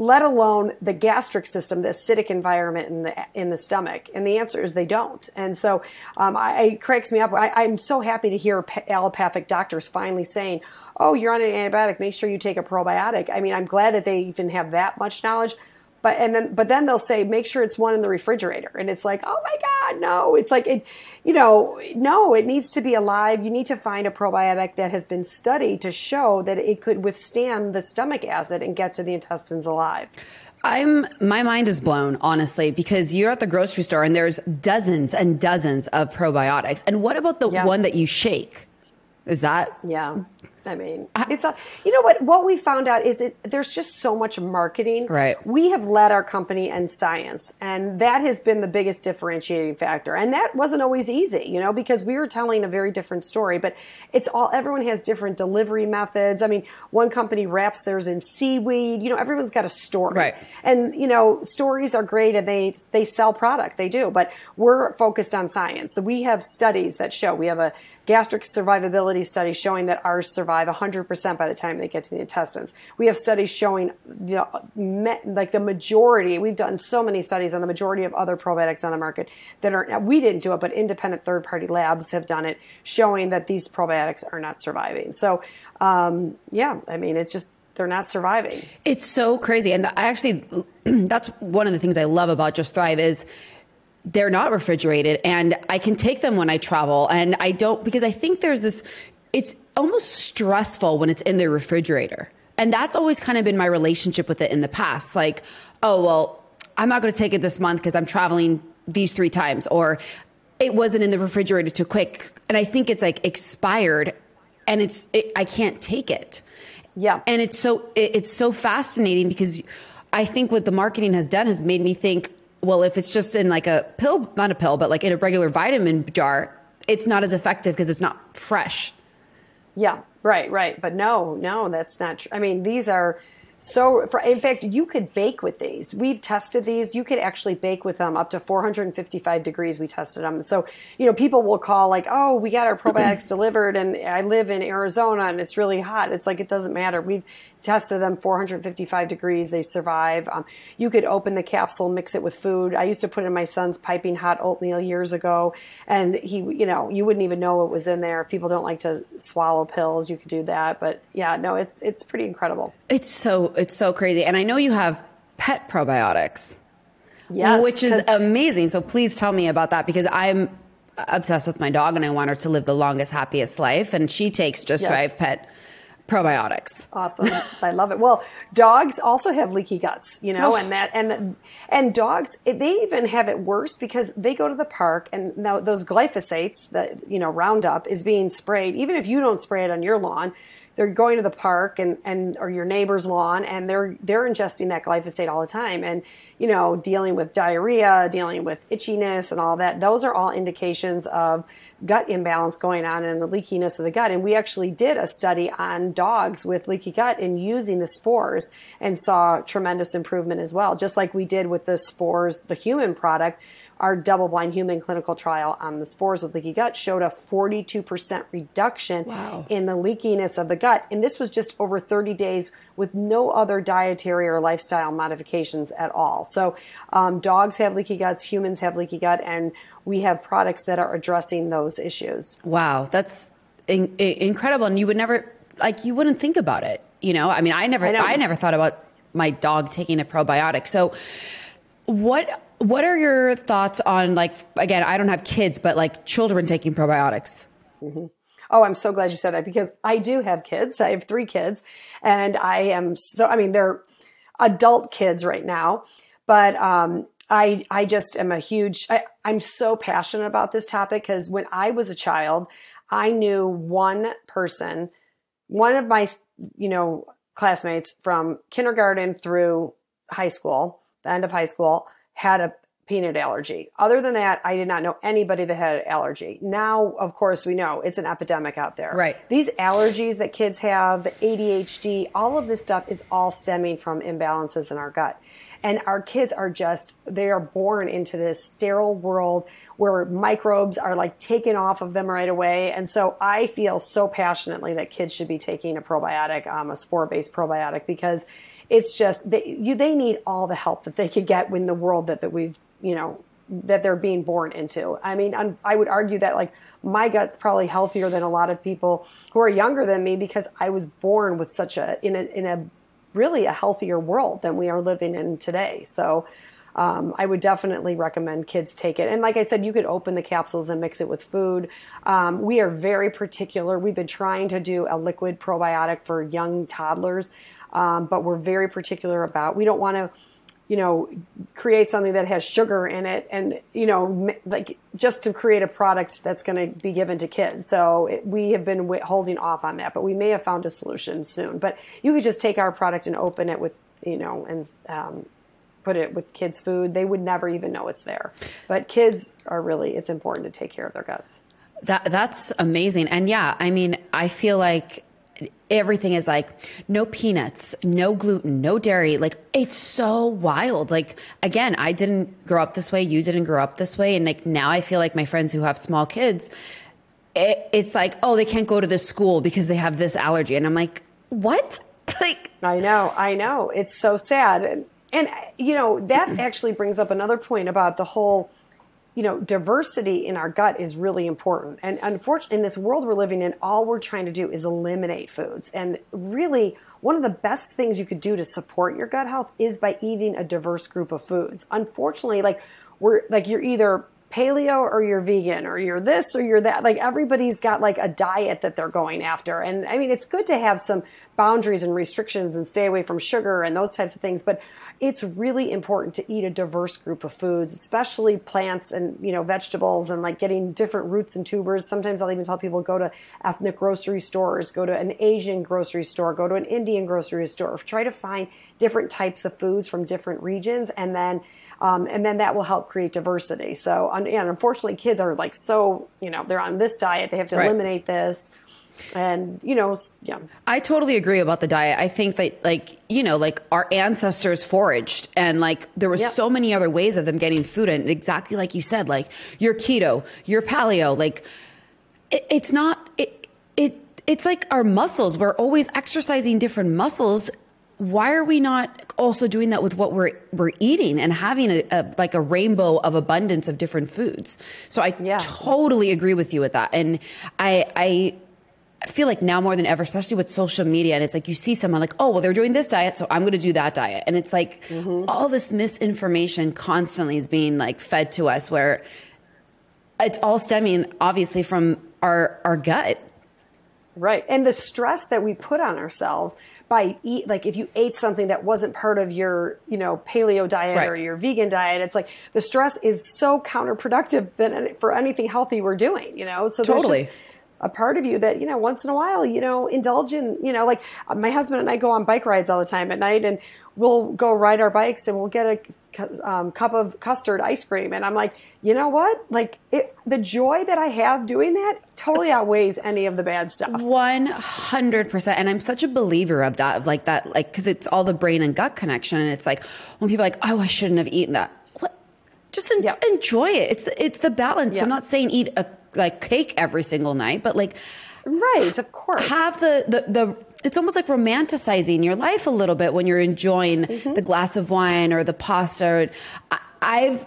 Let alone the gastric system, the acidic environment in the in the stomach? And the answer is they don't. And so um, I, it cracks me up. I, am so happy to hear allopathic doctors finally saying, "Oh, you're on an antibiotic. Make sure you take a probiotic." I mean, I'm glad that they even have that much knowledge but and then but then they'll say make sure it's one in the refrigerator. And it's like oh my god no. It's like it you know no it needs to be alive. You need to find a probiotic that has been studied to show that it could withstand the stomach acid and get to the intestines alive. I'm my mind is blown honestly because you're at the grocery store and there's dozens and dozens of probiotics. And what about the yeah. one that you shake? Is that yeah I mean, it's a, you know what? What we found out is it there's just so much marketing. Right. We have led our company in science, and that has been the biggest differentiating factor. And that wasn't always easy, you know, because we were telling a very different story. But it's all everyone has different delivery methods. I mean, one company wraps theirs in seaweed. You know, everyone's got a story. Right. And you know, stories are great, and they they sell product. They do, but we're focused on science. So we have studies that show we have a gastric survivability study showing that ours survive 100% by the time they get to the intestines. We have studies showing the, like the majority, we've done so many studies on the majority of other probiotics on the market that are, we didn't do it, but independent third party labs have done it, showing that these probiotics are not surviving. So, um, yeah, I mean, it's just, they're not surviving. It's so crazy. And I actually, (clears throat) that's one of the things I love about Just Thrive is they're not refrigerated and I can take them when I travel and I don't because I think there's this it's almost stressful when it's in the refrigerator. And that's always kind of been my relationship with it in the past. Like, oh, well, I'm not going to take it this month because I'm traveling these three times or it wasn't in the refrigerator too quick. And I think it's like expired and it's, it, I can't take it. Yeah. And it's so, it, it's so fascinating because I think what the marketing has done has made me think, well, if it's just in like a pill, not a pill, but like in a regular vitamin jar, it's not as effective because it's not fresh. Yeah, right, right. But no, no, that's not true. I mean, these are so, for, in fact, you could bake with these. We've tested these. You could actually bake with them up to 455 degrees. We tested them. So, you know, people will call like, oh, we got our probiotics delivered and I live in Arizona and it's really hot. It's like, it doesn't matter. We've tested them 455 degrees. They survive. Um, you could open the capsule, mix it with food. I used to put in my son's piping hot oatmeal years ago, and he, you know, you wouldn't even know what was in there. If people don't like to swallow pills, you could do that. But yeah, no, it's it's pretty incredible. It's so it's so crazy, and I know you have pet probiotics. Yes, which is amazing. So please tell me about that because I'm obsessed with my dog and I want her to live the longest, happiest life. And she takes Just yes. Thrive Pet probiotics. Awesome. I love it. Well, dogs also have leaky guts, you know, oh. and that and and dogs they even have it worse because they go to the park and now those glyphosates that you know Roundup is being sprayed even if you don't spray it on your lawn they're going to the park and, and or your neighbor's lawn and they're they're ingesting that glyphosate all the time and you know dealing with diarrhea dealing with itchiness and all that those are all indications of gut imbalance going on and the leakiness of the gut. And we actually did a study on dogs with leaky gut and using the spores and saw tremendous improvement as well just like we did with the spores the human product our double blind human clinical trial on the spores with leaky gut showed a 42% reduction wow. in the leakiness of the gut. And this was just over 30 days with no other dietary or lifestyle modifications at all. So, um, dogs have leaky guts, humans have leaky gut, and we have products that are addressing those issues. Wow, that's in- incredible. And you would never, like, you wouldn't think about it. You know, I mean, I never, I, I never thought about my dog taking a probiotic. So, what what are your thoughts on like again? I don't have kids, but like children taking probiotics. Mm-hmm. Oh, I'm so glad you said that because I do have kids. I have three kids, and I am so. I mean, they're adult kids right now, but um, I I just am a huge. I, I'm so passionate about this topic because when I was a child, I knew one person, one of my you know classmates from kindergarten through high school, the end of high school had a peanut allergy. Other than that, I did not know anybody that had an allergy. Now, of course, we know it's an epidemic out there. Right. These allergies that kids have, the ADHD, all of this stuff is all stemming from imbalances in our gut. And our kids are just, they are born into this sterile world where microbes are like taken off of them right away. And so I feel so passionately that kids should be taking a probiotic, um, a spore based probiotic, because it's just they, you, they need all the help that they could get in the world that, that we've you know that they're being born into. I mean, I'm, i would argue that like my gut's probably healthier than a lot of people who are younger than me because I was born with such a in a in a really a healthier world than we are living in today. So. Um, I would definitely recommend kids take it. And like I said, you could open the capsules and mix it with food. Um, we are very particular. We've been trying to do a liquid probiotic for young toddlers um, but we're very particular about. We don't want to, you know, create something that has sugar in it, and you know, like just to create a product that's going to be given to kids. So it, we have been holding off on that, but we may have found a solution soon. But you could just take our product and open it with, you know, and um, put it with kids' food. They would never even know it's there. But kids are really, it's important to take care of their guts. That that's amazing. And yeah, I mean, I feel like everything is like no peanuts, no gluten, no dairy. Like it's so wild. Like again, I didn't grow up this way. You didn't grow up this way. And like now I feel like my friends who have small kids, it, it's like, oh, they can't go to this school because they have this allergy. And I'm like, what? (laughs) like, I know, I know. It's so sad. And, and you know, that (clears throat) actually brings up another point about the whole, you know, diversity in our gut is really important. And unfortunately, in this world we're living in, all we're trying to do is eliminate foods. And really, one of the best things you could do to support your gut health is by eating a diverse group of foods. Unfortunately, like we're like you're either paleo or you're vegan or you're this or you're that. Like everybody's got like a diet that they're going after. And I mean, it's good to have some boundaries and restrictions and stay away from sugar and those types of things. But it's really important to eat a diverse group of foods, especially plants and, you know, vegetables and like getting different roots and tubers. Sometimes I'll even tell people go to ethnic grocery stores, go to an Asian grocery store, go to an Indian grocery store, try to find different types of foods from different regions and then um, and then that will help create diversity. So, and unfortunately, kids are like so, you know, they're on this diet, they have to right. eliminate this and you know yeah i totally agree about the diet i think that like you know like our ancestors foraged and like there were yep. so many other ways of them getting food and exactly like you said like your keto your paleo like it, it's not it it it's like our muscles. We're always exercising different muscles. Why are we not also doing that with what we're we're eating and having a, a like a rainbow of abundance of different foods? So I Yeah. totally agree with you with that. And I I I feel like now more than ever, especially with social media, and it's like you see someone like, oh, well, they're doing this diet, so I'm going to do that diet, and it's like mm-hmm. all this misinformation constantly is being like fed to us, where it's all stemming obviously from our our gut. Right. And the stress that we put on ourselves by eat like if you ate something that wasn't part of your, you know, paleo diet Right. or your vegan diet, it's like the stress is so counterproductive than for anything healthy we're doing, you know? So Totally. just a part of you that, you know, once in a while, you know, indulge in, you know, like uh, my husband and I go on bike rides all the time at night and we'll go ride our bikes and we'll get a um, cup of custard ice cream. And I'm like, you know what? Like it, the joy that I have doing that totally outweighs any of the bad stuff. One hundred percent, and I'm such a believer of that, of like that, like because it's all the brain and gut connection, and it's like when people are like, oh, I shouldn't have eaten that. What? Just en- Yeah. enjoy it. It's it's the balance. Yeah. I'm not saying eat a like cake every single night, but like Right, of course. have the the the. It's almost like romanticizing your life a little bit when you're enjoying Mm-hmm. the glass of wine or the pasta. I, I've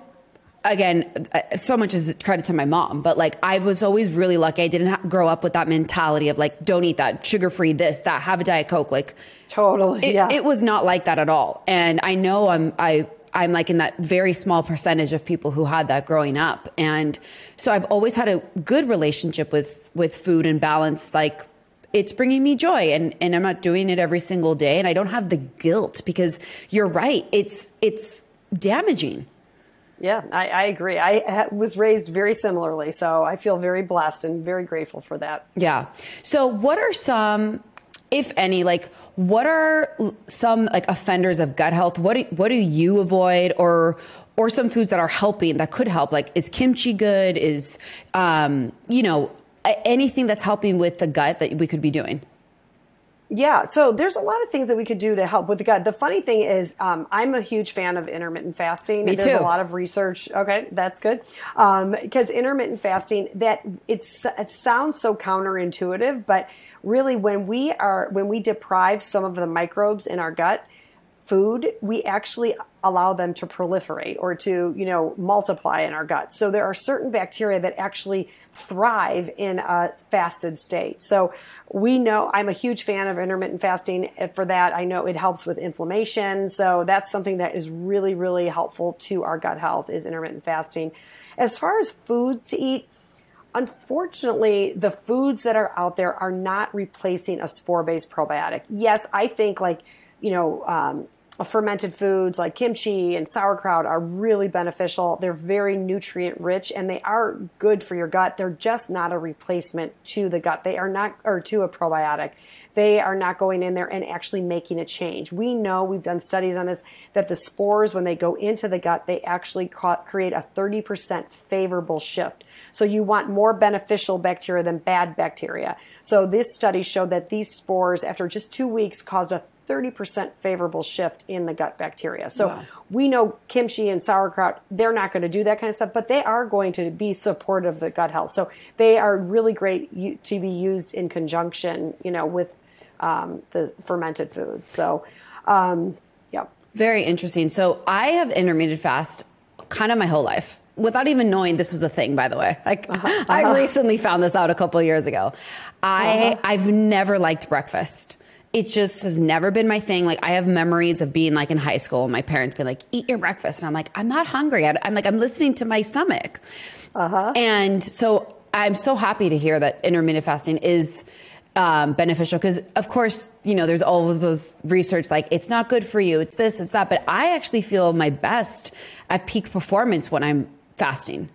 again, so much is credit to my mom, but like I was always really lucky. I didn't ha- grow up with that mentality of like, don't eat that, sugar free, this, that, have a diet coke. Like, Totally. it, yeah. it was not like that at all. And I know I'm I I'm like in that very small percentage of people who had that growing up. And so I've always had a good relationship with with food and balance like it's bringing me joy and and I'm not doing it every single day and I don't have the guilt because you're right. It's it's damaging. yeah, I, I agree. I was raised very similarly, so I feel very blessed and very grateful for that. Yeah. So, what are some, if any, like what are some like offenders of gut health? What do, what do you avoid, or or some foods that are helping that could help? Like, is kimchi good? Is um, you know anything that's helping with the gut that we could be doing? Yeah, so there's a lot of things that we could do to help with the gut. The funny thing is, um, I'm a huge fan of intermittent fasting. Me there's too. a lot of research. Okay, that's good. Because intermittent fasting, that it's it sounds so counterintuitive, but really, when we are when we deprive some of the microbes in our gut, food, we actually allow them to proliferate or to, you know, multiply in our gut. So there are certain bacteria that actually thrive in a fasted state. So we know I'm a huge fan of intermittent fasting for that. I know it helps with inflammation. So that's something that is really, really helpful to our gut health is intermittent fasting. As far as foods to eat, unfortunately, the foods that are out there are not replacing a spore based probiotic. Yes, I think like, you know, um, fermented foods like kimchi and sauerkraut are really beneficial. They're very nutrient rich and they are good for your gut. They're just not a replacement to the gut. They are not, or to a probiotic. They are not going in there and actually making a change. We know, we've done studies on this, that the spores, when they go into the gut, they actually create a 30% favorable shift. So you want more beneficial bacteria than bad bacteria. So this study showed that these spores, after just two weeks, caused a 30% favorable shift in the gut bacteria. So we know kimchi and sauerkraut, they're not going to do that kind of stuff, but they are going to be supportive of the gut health. So they are really great to be used in conjunction, you know, with um, the fermented foods. So, um, yeah. Very interesting. So I have intermittent fast kind of my whole life without even knowing this was a thing, by the way. Like I recently found this out a couple of years ago. I I've never liked breakfast. It just has never been my thing. Like I have memories of being like in high school and my parents being like, eat your breakfast. And I'm like, I'm not hungry. I'm like, I'm listening to my stomach. And so I'm so happy to hear that intermittent fasting is um, beneficial because, of course, you know, there's always those research like it's not good for you, it's this, it's that. But I actually feel my best at peak performance when I'm fasting.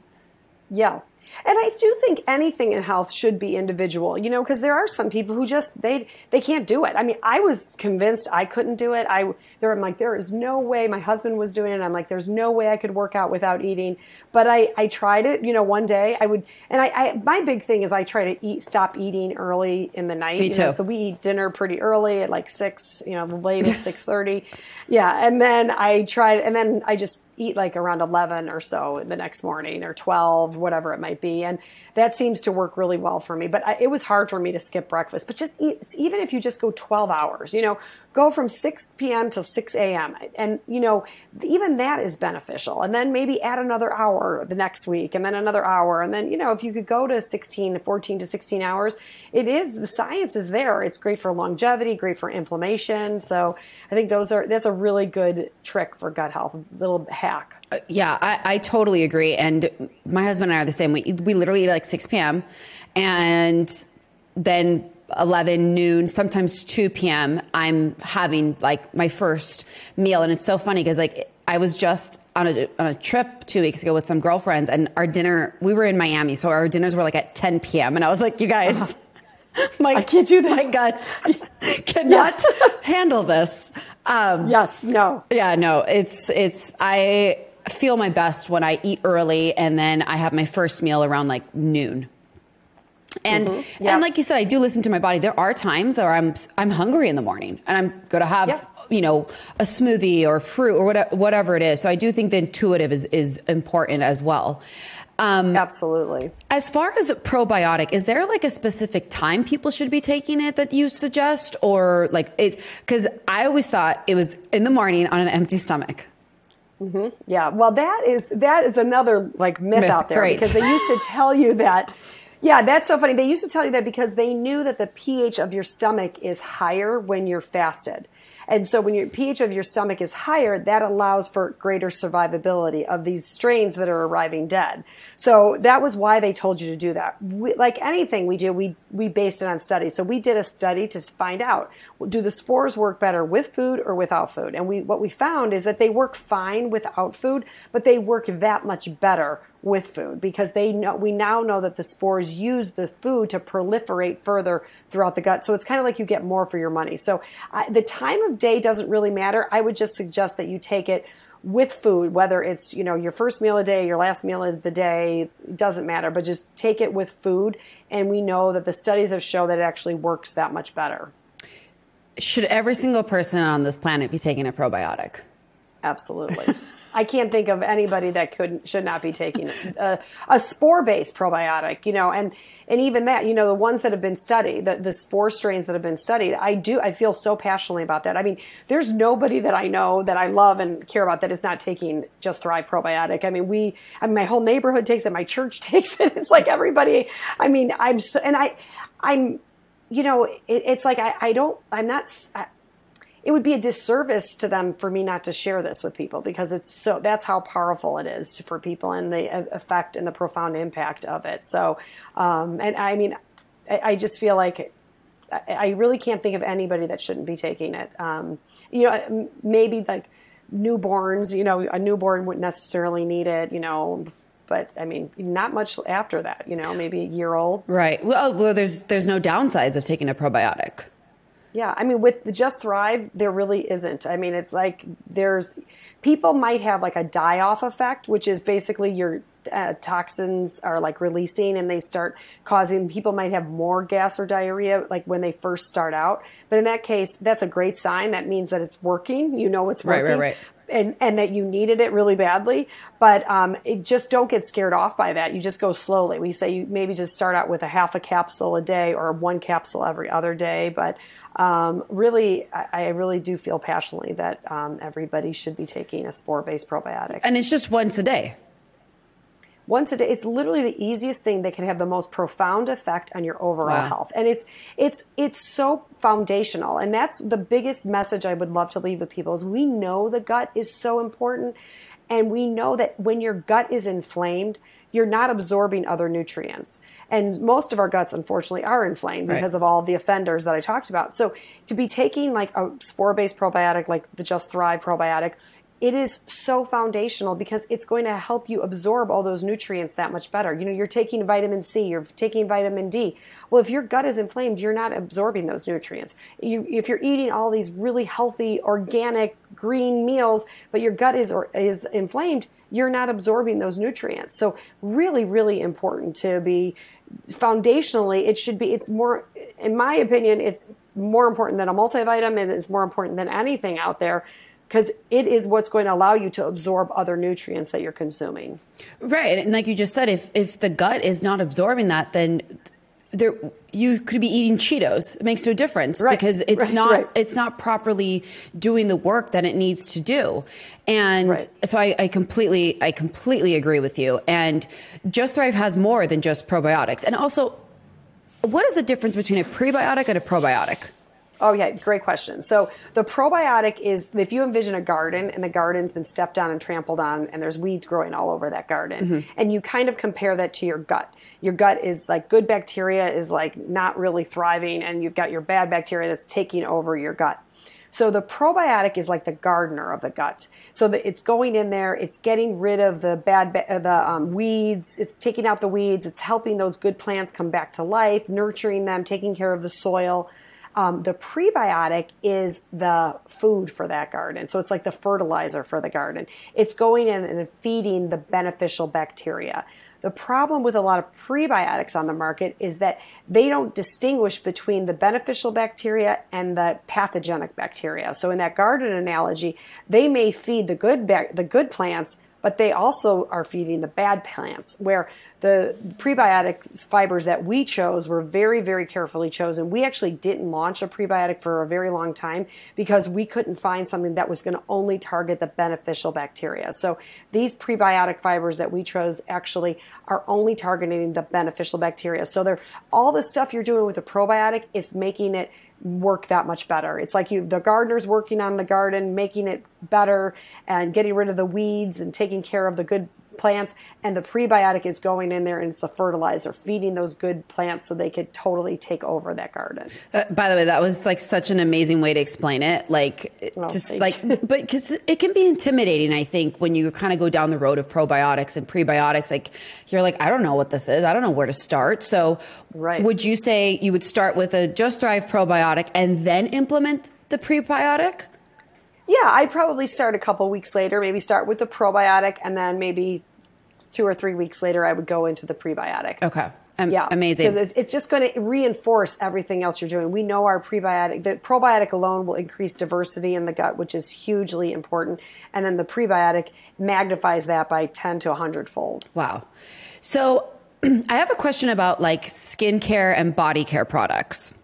Yeah. And I do think anything in health should be individual, you know, because there are some people who just they they can't do it. I mean, I was convinced I couldn't do it. I there I'm like there is no way my husband was doing it. I'm like there's no way I could work out without eating. But I I tried it, you know, one day I would and I, I my big thing is I try to eat stop eating early in the night. Me you know, too. so we eat dinner pretty early at like six, you know, the latest six thirty. (laughs) Yeah, and then I tried, and then I just eat like around eleven or so the next morning, or twelve, whatever it might might be. And that seems to work really well for me. But I, it was hard for me to skip breakfast. But just eat, even if you just go 12 hours, you know, go from 6 p.m. to 6 a.m. And, you know, even that is beneficial. And then maybe add another hour the next week and then another hour. And then, you know, if you could go to 16, 14 to 16 hours, it is, the science is there. It's great for longevity, great for inflammation. So I think those are, that's a really good trick for gut health, a little hack. Uh, yeah, I, I, totally agree. And my husband and I are the same. We, we literally eat like 6 p.m. and then 11 noon sometimes 2 p.m i'm having like my first meal and it's so funny because like i was just on a, on a trip two weeks ago with some girlfriends and our dinner we were in miami so our dinners were like at 10 p.m and i was like you guys (laughs) my, I can't do that. My gut (laughs) cannot (laughs) handle this. Um, yes, no. Yeah, no. It's it's. I feel my best when I eat early, and then I have my first meal around like noon. And mm-hmm. and like you said, I do listen to my body. There are times where I'm I'm hungry in the morning, and I'm going to have you know a smoothie or fruit or whatever, whatever it is. So I do think the intuitive is is important as well. Um, Absolutely. As far as probiotic, is there like a specific time people should be taking it that you suggest, or like it's because I always thought it was in the morning on an empty stomach. Mm-hmm. Yeah, well, that is that is another like myth, myth out there great. because they used to tell you that yeah, that's so funny. They used to tell you that because they knew that the pH of your stomach is higher when you're fasted. And so when your pH of your stomach is higher, that allows for greater survivability of these strains that are arriving dead. So that was why they told you to do that. We, like anything we do, we, we based it on studies. So we did a study to find out, do the spores work better with food or without food? And we, what we found is that they work fine without food, but they work that much better with food because they know we now know that the spores use the food to proliferate further throughout the gut. So it's kind of like you get more for your money. So uh, the time of day doesn't really matter. I would just suggest that you take it with food, whether it's you know your first meal a day, your last meal of the day, doesn't matter. But just take it with food, and we know that the studies have shown that it actually works that much better. Should every single person on this planet be taking a probiotic? Absolutely. (laughs) I can't think of anybody that could should not be taking a, a spore based probiotic. You know, and and even that, you know, the ones that have been studied, the, the spore strains that have been studied, I do I feel so passionately about that. I mean, there's nobody that I know that I love and care about that is not taking Just Thrive probiotic. I mean, we, I mean, my whole neighborhood takes it, my church (laughs) takes it. It's like everybody. I mean, I'm so, and I, I'm, you know, it, it's like I, I don't, I'm not. I, it would be a disservice to them for me not to share this with people because it's so that's how powerful it is to, for people and the effect and the profound impact of it. So, um, and I mean, I, I, just feel like I, I, really can't think of anybody that shouldn't be taking it. Um, you know, maybe like newborns. You know, a newborn wouldn't necessarily need it. You know, but I mean, not much after that. You know, maybe a year old. Right. Well, well, there's there's no downsides of taking a probiotic. Yeah, I mean, with the Just Thrive, there really isn't. I mean, it's like there's people might have like a die off effect, which is basically your uh, toxins are like releasing and they start causing people might have more gas or diarrhea like when they first start out. But in that case, that's a great sign. That means that it's working. You know it's working. Right, right, right. And, and that you needed it really badly, but um, it just don't get scared off by that. You just go slowly. We say you maybe just start out with a half a capsule a day or one capsule every other day, but um, really, I, I, really do feel passionately that um, everybody should be taking a spore based probiotic. And it's just once a day. Once a day, it's literally the easiest thing that can have the most profound effect on your overall wow. health, and it's it's it's so foundational. And that's the biggest message I would love to leave with people: is we know the gut is so important, and we know that when your gut is inflamed, you're not absorbing other nutrients. And most of our guts, unfortunately, are inflamed right. because of all the offenders that I talked about. So to be taking like a spore based probiotic, like the Just Thrive probiotic, it is so foundational because it's going to help you absorb all those nutrients that much better. You know, you're taking vitamin C, you're taking vitamin D. Well, if your gut is inflamed, you're not absorbing those nutrients. You, if you're eating all these really healthy, organic, green meals, but your gut is or, is inflamed, you're not absorbing those nutrients. So really, really important to be foundationally, it should be, it's more, in my opinion, it's more important than a multivitamin. It's more important than anything out there because it is what's going to allow you to absorb other nutrients that you're consuming. Right. And like you just said, if, if the gut is not absorbing that, then there you could be eating Cheetos. It makes no difference right. because it's right. not right. it's not properly doing the work that it needs to do. And so I, I, completely I completely agree with you. And Just Thrive has more than just probiotics. And also, what is the difference between a prebiotic and a probiotic? Oh yeah, great question. So the probiotic is if you envision a garden and the garden's been stepped on and trampled on and there's weeds growing all over that garden mm-hmm. and you kind of compare that to your gut. Your gut is like good bacteria is like not really thriving and you've got your bad bacteria that's taking over your gut. So the probiotic is like the gardener of the gut. So that it's going in there, it's getting rid of the bad the um, weeds, it's taking out the weeds, it's helping those good plants come back to life, nurturing them, taking care of the soil. Um, the prebiotic is the food for that garden. So it's like the fertilizer for the garden. It's going in and feeding the beneficial bacteria. The problem with a lot of prebiotics on the market is that they don't distinguish between the beneficial bacteria and the pathogenic bacteria. So in that garden analogy, they may feed the good the good plants, but they also are feeding the bad plants where the prebiotic fibers that we chose were very, very carefully chosen. We actually didn't launch a prebiotic for a very long time because we couldn't find something that was going to only target the beneficial bacteria. So these prebiotic fibers that we chose actually are only targeting the beneficial bacteria. So they're all the stuff you're doing with a probiotic, it's making it work that much better. It's like you the gardener's working on the garden, making it better and getting rid of the weeds and taking care of the good plants and the prebiotic is going in there and it's the fertilizer feeding those good plants so they could totally take over that garden. Uh, by the way that was like such an amazing way to explain it. Like oh, just like but because it can be intimidating i think when you kind of go down the road of probiotics and prebiotics like you're like i don't know what this is. I don't know where to start. So right. would you say you would start with a just thrive probiotic and then implement the prebiotic? Yeah, I'd probably start a couple weeks later, maybe start with the probiotic, and then maybe two or three weeks later, I would go into the prebiotic. Okay. Um, yeah, amazing. Because it's, it's just going to reinforce everything else you're doing. We know our prebiotic, the probiotic alone will increase diversity in the gut, which is hugely important. And then the prebiotic magnifies that by 10 to 100 fold. Wow. So (clears throat) I have a question about like skincare and body care products.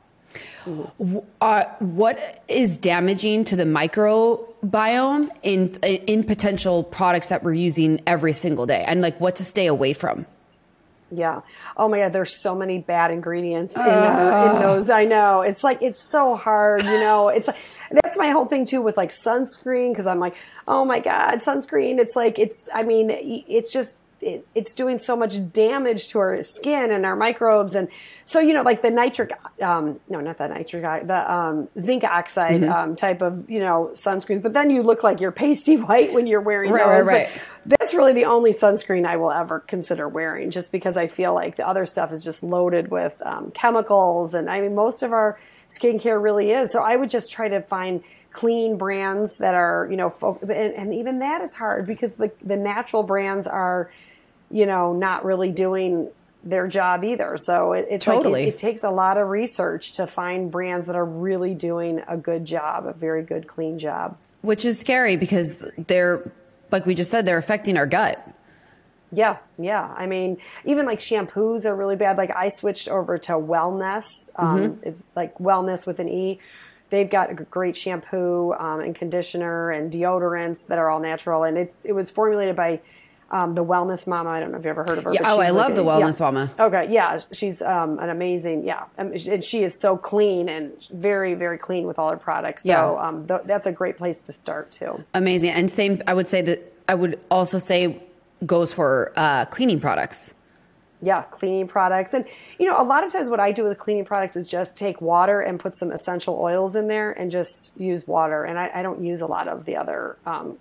Uh, what is damaging to the microbiome in in potential products that we're using every single day, and like what to stay away from? Yeah. Oh my God, there's so many bad ingredients in, uh, in those. I know. It's like it's so hard. You know, (laughs) it's like that's my whole thing too with like sunscreen because I'm like, oh my God, sunscreen. It's like it's. I mean, it's just it, it's doing so much damage to our skin and our microbes. And so, you know, like the nitric, um, no, not the nitric, the um, zinc oxide mm-hmm. um, type of, you know, sunscreens. But then you look like you're pasty (laughs) white when you're wearing right, those. Right, right. But that's really the only sunscreen I will ever consider wearing just because I feel like the other stuff is just loaded with um, chemicals. And I mean, most of our skincare really is. So I would just try to find clean brands that are, you know, fo- and, and, even that is hard because the, the natural brands are, you know, not really doing their job either. So it, it's totally. like it, it, takes a lot of research to find brands that are really doing a good job, a very good, clean job. Which is scary because they're, like we just said, they're affecting our gut. Yeah, yeah. I mean, even like shampoos are really bad. Like I switched over to Wellness. Um, mm-hmm. It's like Wellness with an E. They've got a great shampoo um, and conditioner and deodorants that are all natural, and it's it was formulated by um, the Wellness Mama. I don't know if you ever heard of her. Yeah, oh, I love like, the Wellness yeah. Mama. Okay, yeah, she's um, an amazing, yeah, um, and she is so clean and very, very clean with all her products. So yeah. um, th- that's a great place to start too. Amazing, and same. I would say that I would also say goes for uh, cleaning products. Yeah, cleaning products. And, you know, a lot of times what I do with cleaning products is just take water and put some essential oils in there and just use water. And I, I don't use a lot of the other um,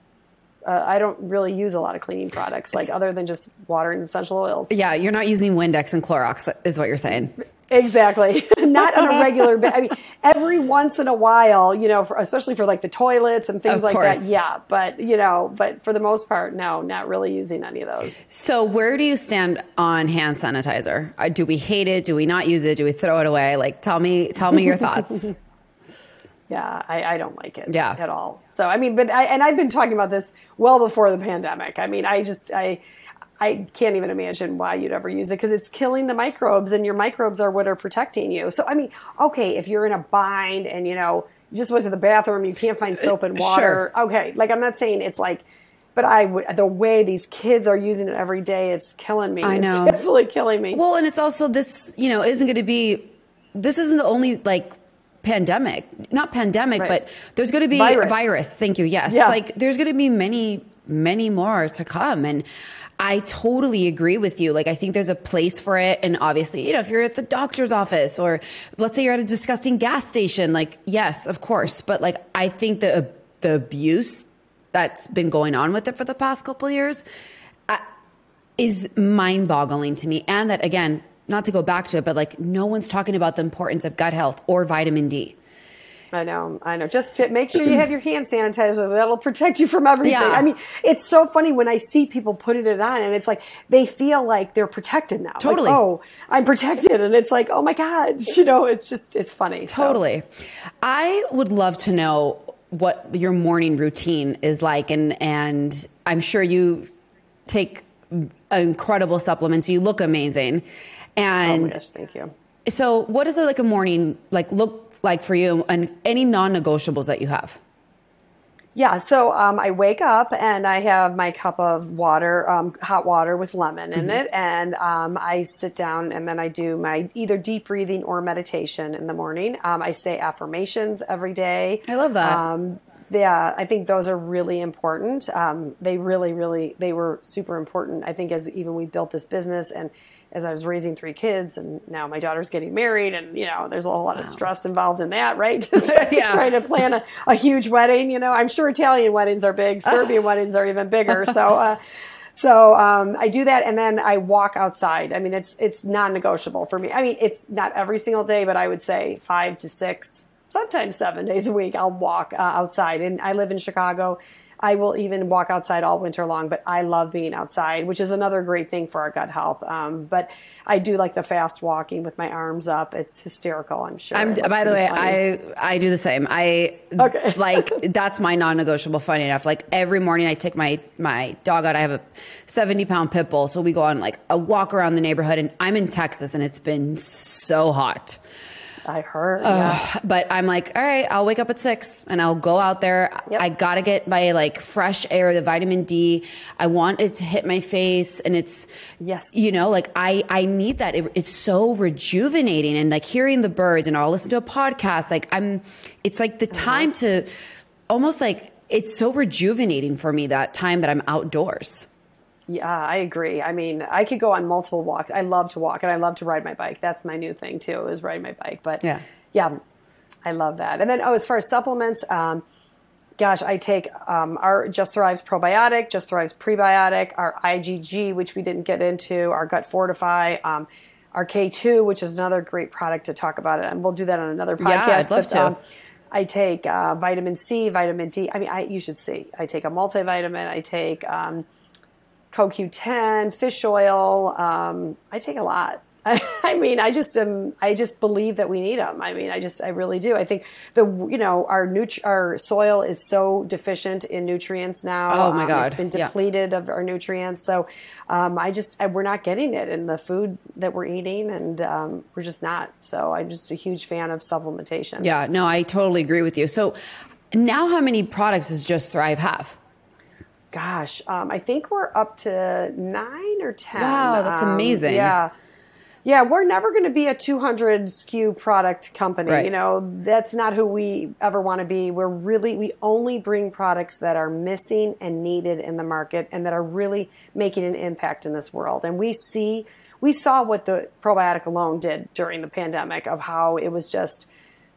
uh, I don't really use a lot of cleaning products, like other than just water and essential oils. Yeah, you're not using Windex and Clorox, is what you're saying. Exactly. (laughs) not on a (laughs) regular basis. I mean, every once in a while, you know, for, especially for like the toilets and things of like course. that. Yeah. But, you know, but for the most part, no, not really using any of those. So, where do you stand on hand sanitizer? Uh, do we hate it? Do we not use it? Do we throw it away? Like, tell me, tell me your (laughs) thoughts. Yeah, I, I don't like it Yeah. at all. So I mean, but I and I've been talking about this well before the pandemic. I mean, I just I I can't even imagine why you'd ever use it because it's killing the microbes, and your microbes are what are protecting you. So I mean, okay, if you're in a bind and you know you just went to the bathroom, you can't find soap and uh, water. Sure. Okay, like I'm not saying it's like. But I would the way these kids are using it every day, it's killing me. I know. It's (laughs) absolutely killing me. Well, and it's also this, you know, isn't going to be, this isn't the only like pandemic, not pandemic, Right. but there's going to be Virus. a virus. Thank you. Yes. Yeah. Like there's going to be many, many more to come. And I totally agree with you. Like, I think there's a place for it. And obviously, you know, if you're at the doctor's office or let's say you're at a disgusting gas station, like, yes, of course. But like, I think the, the abuse that's been going on with it for the past couple of years, uh, is mind boggling to me. And that, again, not to go back to it, but like no one's talking about the importance of gut health or vitamin D. I know, I know. Just to make sure you have your hand sanitizer. That'll protect you from everything. Yeah. I mean, it's so funny when I see people putting it on, and it's like they feel like they're protected now. Like, Totally. oh, I'm protected, and it's like, oh my god, (laughs) you know, it's just it's funny. So, Totally. I would love to know what your morning routine is like. And, and I'm sure you take incredible supplements. You look amazing. Oh And gosh, thank you. so what does it like a morning like look like for you and any non-negotiables that you have? Yeah, so um, I wake up and I have my cup of water, um, hot water with lemon in it, and um, I sit down and then I do my either deep breathing or meditation in the morning. Um, I say affirmations every day. I love that. Um, yeah, I think those are really important. Um, they really, really, they were super important. I think as even we built this business and as I was raising three kids, and now my daughter's getting married, and you know, there's a whole lot of stress involved in that, right? (laughs) (laughs) Yeah. Trying to plan a, a huge wedding, you know, I'm sure Italian weddings are big, Serbian (laughs) weddings are even bigger. So, uh, so um, I do that, and then I walk outside. I mean, it's it's non-negotiable for me. I mean, it's not every single day, but I would say five to six, sometimes seven days a week. I'll walk uh, outside, and I live in Chicago. I will even walk outside all winter long, but I love being outside, which is another great thing for our gut health. Um, but I do like the fast walking with my arms up. It's hysterical, I'm sure. I'm, by the way, funny. I I do the same. I Okay. (laughs) like that's my non-negotiable. Funny enough, like every morning I take my my dog out. I have a seventy pound pit bull, so we go on like a walk around the neighborhood. And I'm in Texas, and it's been so hot. I heard. yeah. But I'm like, all right, I'll wake up at six and I'll go out there. Yep. I gotta get my like fresh air, the vitamin D. I want it to hit my face, and it's Yes. you know, like I I need that. It, it's so rejuvenating, and like hearing the birds, and I'll listen to a podcast. Like I'm, it's like the uh-huh. time to almost like it's so rejuvenating for me that time that I'm outdoors. Yeah, I agree. I mean, I could go on multiple walks. I love to walk and I love to ride my bike. That's my new thing too, is riding my bike. But Yeah. yeah, I love that. And then, oh, as far as supplements, um, gosh, I take um, our Just Thrives probiotic, Just Thrives prebiotic, our IgG, which we didn't get into, our Gut Fortify, um, our K2, which is another great product to talk about it. And we'll do that on another podcast. Yeah, I'd love to. I take uh, vitamin C, vitamin D. I mean, I, you should see. I take a multivitamin. I take um, CoQ10, fish oil. Um, I take a lot. (laughs) I, mean, I just um, I just believe that we need them. I mean, I just, I really do. I think the, you know, our nut- our soil is so deficient in nutrients now. Oh, my Um, God. it's been Yeah. depleted of our nutrients. So, um, I just, I, we're not getting it in the food that we're eating, and um, we're just not. So, I'm just a huge fan of supplementation. Yeah, no, I totally agree with you. So now, how many products does Just Thrive have? Gosh, um, I think we're up to nine or ten. Wow, that's Um, amazing. Yeah, yeah, we're never going to be a 200 SKU product company. Right. You know, that's not who we ever want to be. We're really we only bring products that are missing and needed in the market and that are really making an impact in this world. And we see we saw what the probiotic alone did during the pandemic of how it was just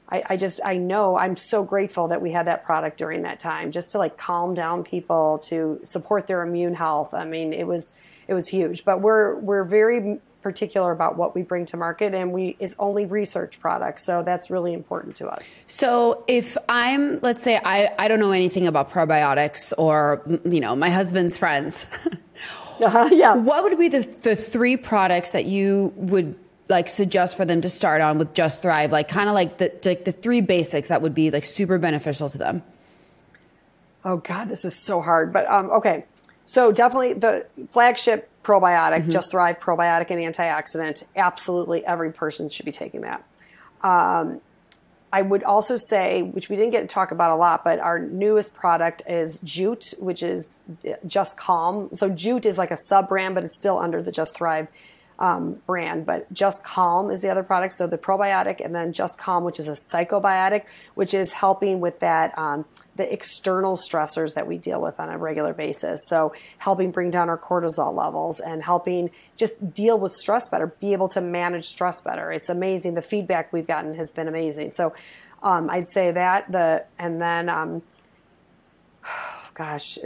I, I just I know I'm so grateful that we had that product during that time just to like calm down people to support their immune health. I mean it was it was huge. But we're we're very particular about what we bring to market and we it's only research products. So that's really important to us. So if I'm, let's say, I, I don't know anything about probiotics or, you know, my husband's friends, (laughs) Uh-huh, yeah. what would be the, the three products that you would like suggest for them to start on with Just Thrive? Like kind of like the like the three basics that would be like super beneficial to them. Oh God, this is so hard. But um, okay, so definitely the flagship probiotic, mm-hmm. Just Thrive probiotic and antioxidant. Absolutely, every person should be taking that. Um, I would also say, which we didn't get to talk about a lot, but our newest product is Jute, which is Just Calm. So Jute is like a sub brand, but it's still under the Just Thrive um, brand, but Just Calm is the other product. So the probiotic, and then Just Calm, which is a psychobiotic, which is helping with that um, the external stressors that we deal with on a regular basis. So helping bring down our cortisol levels and helping just deal with stress better, be able to manage stress better. It's amazing. The feedback we've gotten has been amazing. So um, I'd say that the and then um, (sighs) gosh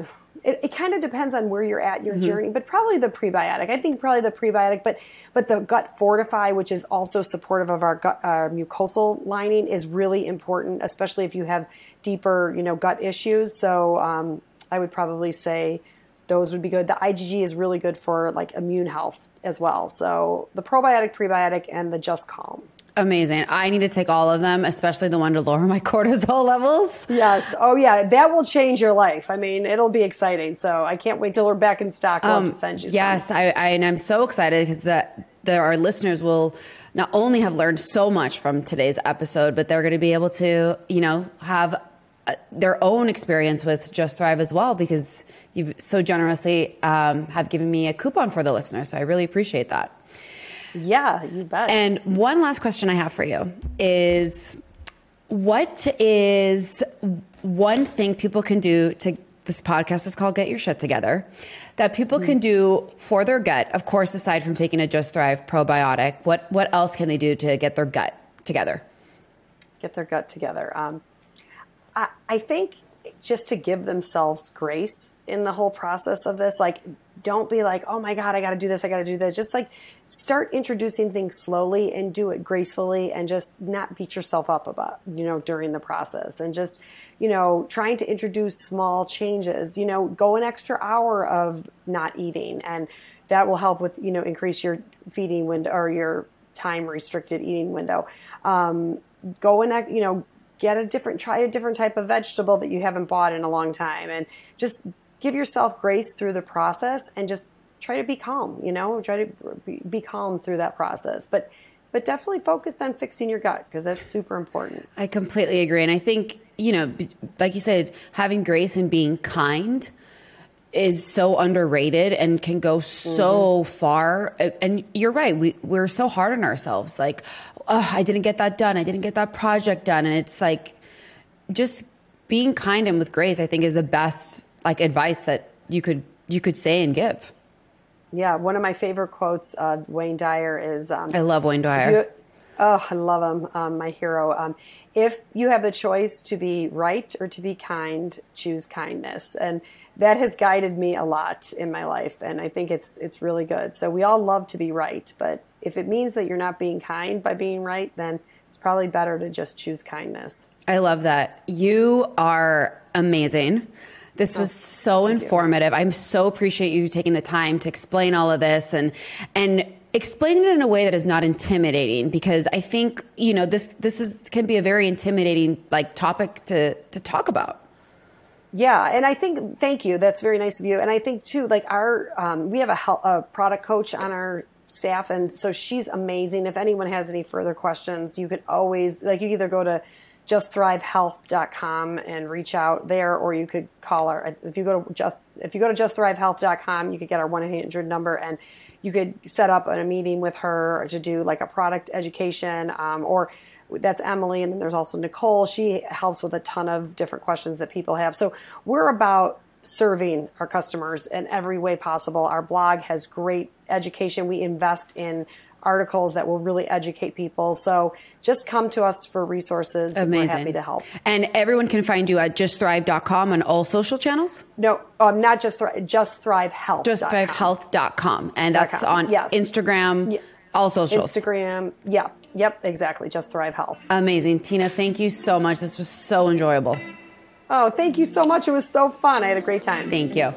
it, it kind of depends on where you're at your mm-hmm. journey, but probably the prebiotic. I think probably the prebiotic, but but the gut fortify, which is also supportive of our gut uh, mucosal lining, is really important, especially if you have deeper, you know, gut issues. So um, I would probably say those would be good. The IgG is really good for like immune health as well. So the probiotic, prebiotic, and the Just Calm. Amazing. I need to take all of them, especially the one to lower my (laughs) cortisol levels. Yes. Oh, yeah. That will change your life. I mean, it'll be exciting. So I can't wait till we're back in stock. We'll um, send you. Yes, I, I, and I'm so excited because that there our listeners will not only have learned so much from today's episode, but they're going to be able to, you know, have uh, their own experience with Just Thrive as well because you've so generously um, have given me a coupon for the listeners. So I really appreciate that. Yeah, you bet. And one last question I have for you is what is one thing people can do to this podcast is called Get Your Shit Together that people mm-hmm. can do for their gut, of course, aside from taking a Just Thrive probiotic, what, what else can they do to get their gut together? Get their gut together. Um, I, I think just to give themselves grace in the whole process of this, like, don't be like, oh my God, I got to do this, I got to do that. Just like start introducing things slowly and do it gracefully and just not beat yourself up about, you know, during the process and just, you know, trying to introduce small changes, you know, go an extra hour of not eating and that will help with, you know, increase your feeding window or your time restricted eating window. Um, go and, you know, get a different, try a different type of vegetable that you haven't bought in a long time and just give yourself grace through the process and just try to be calm, you know, try to be, calm through that process. But but definitely focus on fixing your gut because that's super important. I completely agree. And I think, you know, like you said, having grace and being kind is so underrated and can go so mm-hmm. far. And you're right. We, we're so hard on ourselves. Like, oh, I didn't get that done. I didn't get that project done. And it's like just being kind and with grace, I think is the best like advice that you could, you could say and give. Yeah, one of my favorite quotes, uh, Wayne Dyer is. Um, I love Wayne Dyer. You, oh, I love him, um, my hero. Um, if you have the choice to be right or to be kind, choose kindness, and that has guided me a lot in my life, and I think it's it's really good. So we all love to be right, but if it means that you're not being kind by being right, then it's probably better to just choose kindness. I love that. You are amazing. This was oh, so informative. I'm so appreciate you taking the time to explain all of this and and explaining it in a way that is not intimidating because I think, you know, this this is can be a very intimidating like topic to to talk about. Yeah, and I think thank you. That's very nice of you. And I think too, like our um, we have a, health, a product coach on our staff, and so she's amazing. If anyone has any further questions, you could always like you either go to justthrivehealth.com and reach out there, or you could call our. If you go to just if you go to justthrivehealth.com, you could get our one eight hundred number, and you could set up a meeting with her to do like a product education, um, or that's Emily, and then there's also Nicole. She helps with a ton of different questions that people have. So we're about serving our customers in every way possible. Our blog has great education. We invest in articles that will really educate people. So just come to us for resources. Amazing. We're happy to help. And everyone can find you at justthrive.com on all social channels? No, um, not just Thrive, just thrive thrivehealth. Justthrivehealth.com. And that's on yes. Instagram, yeah. All socials. Instagram, yeah. Yep, exactly. Just Thrive Health. Amazing. Tina, thank you so much. This was so enjoyable. Oh, thank you so much. It was so fun. I had a great time. Thank you.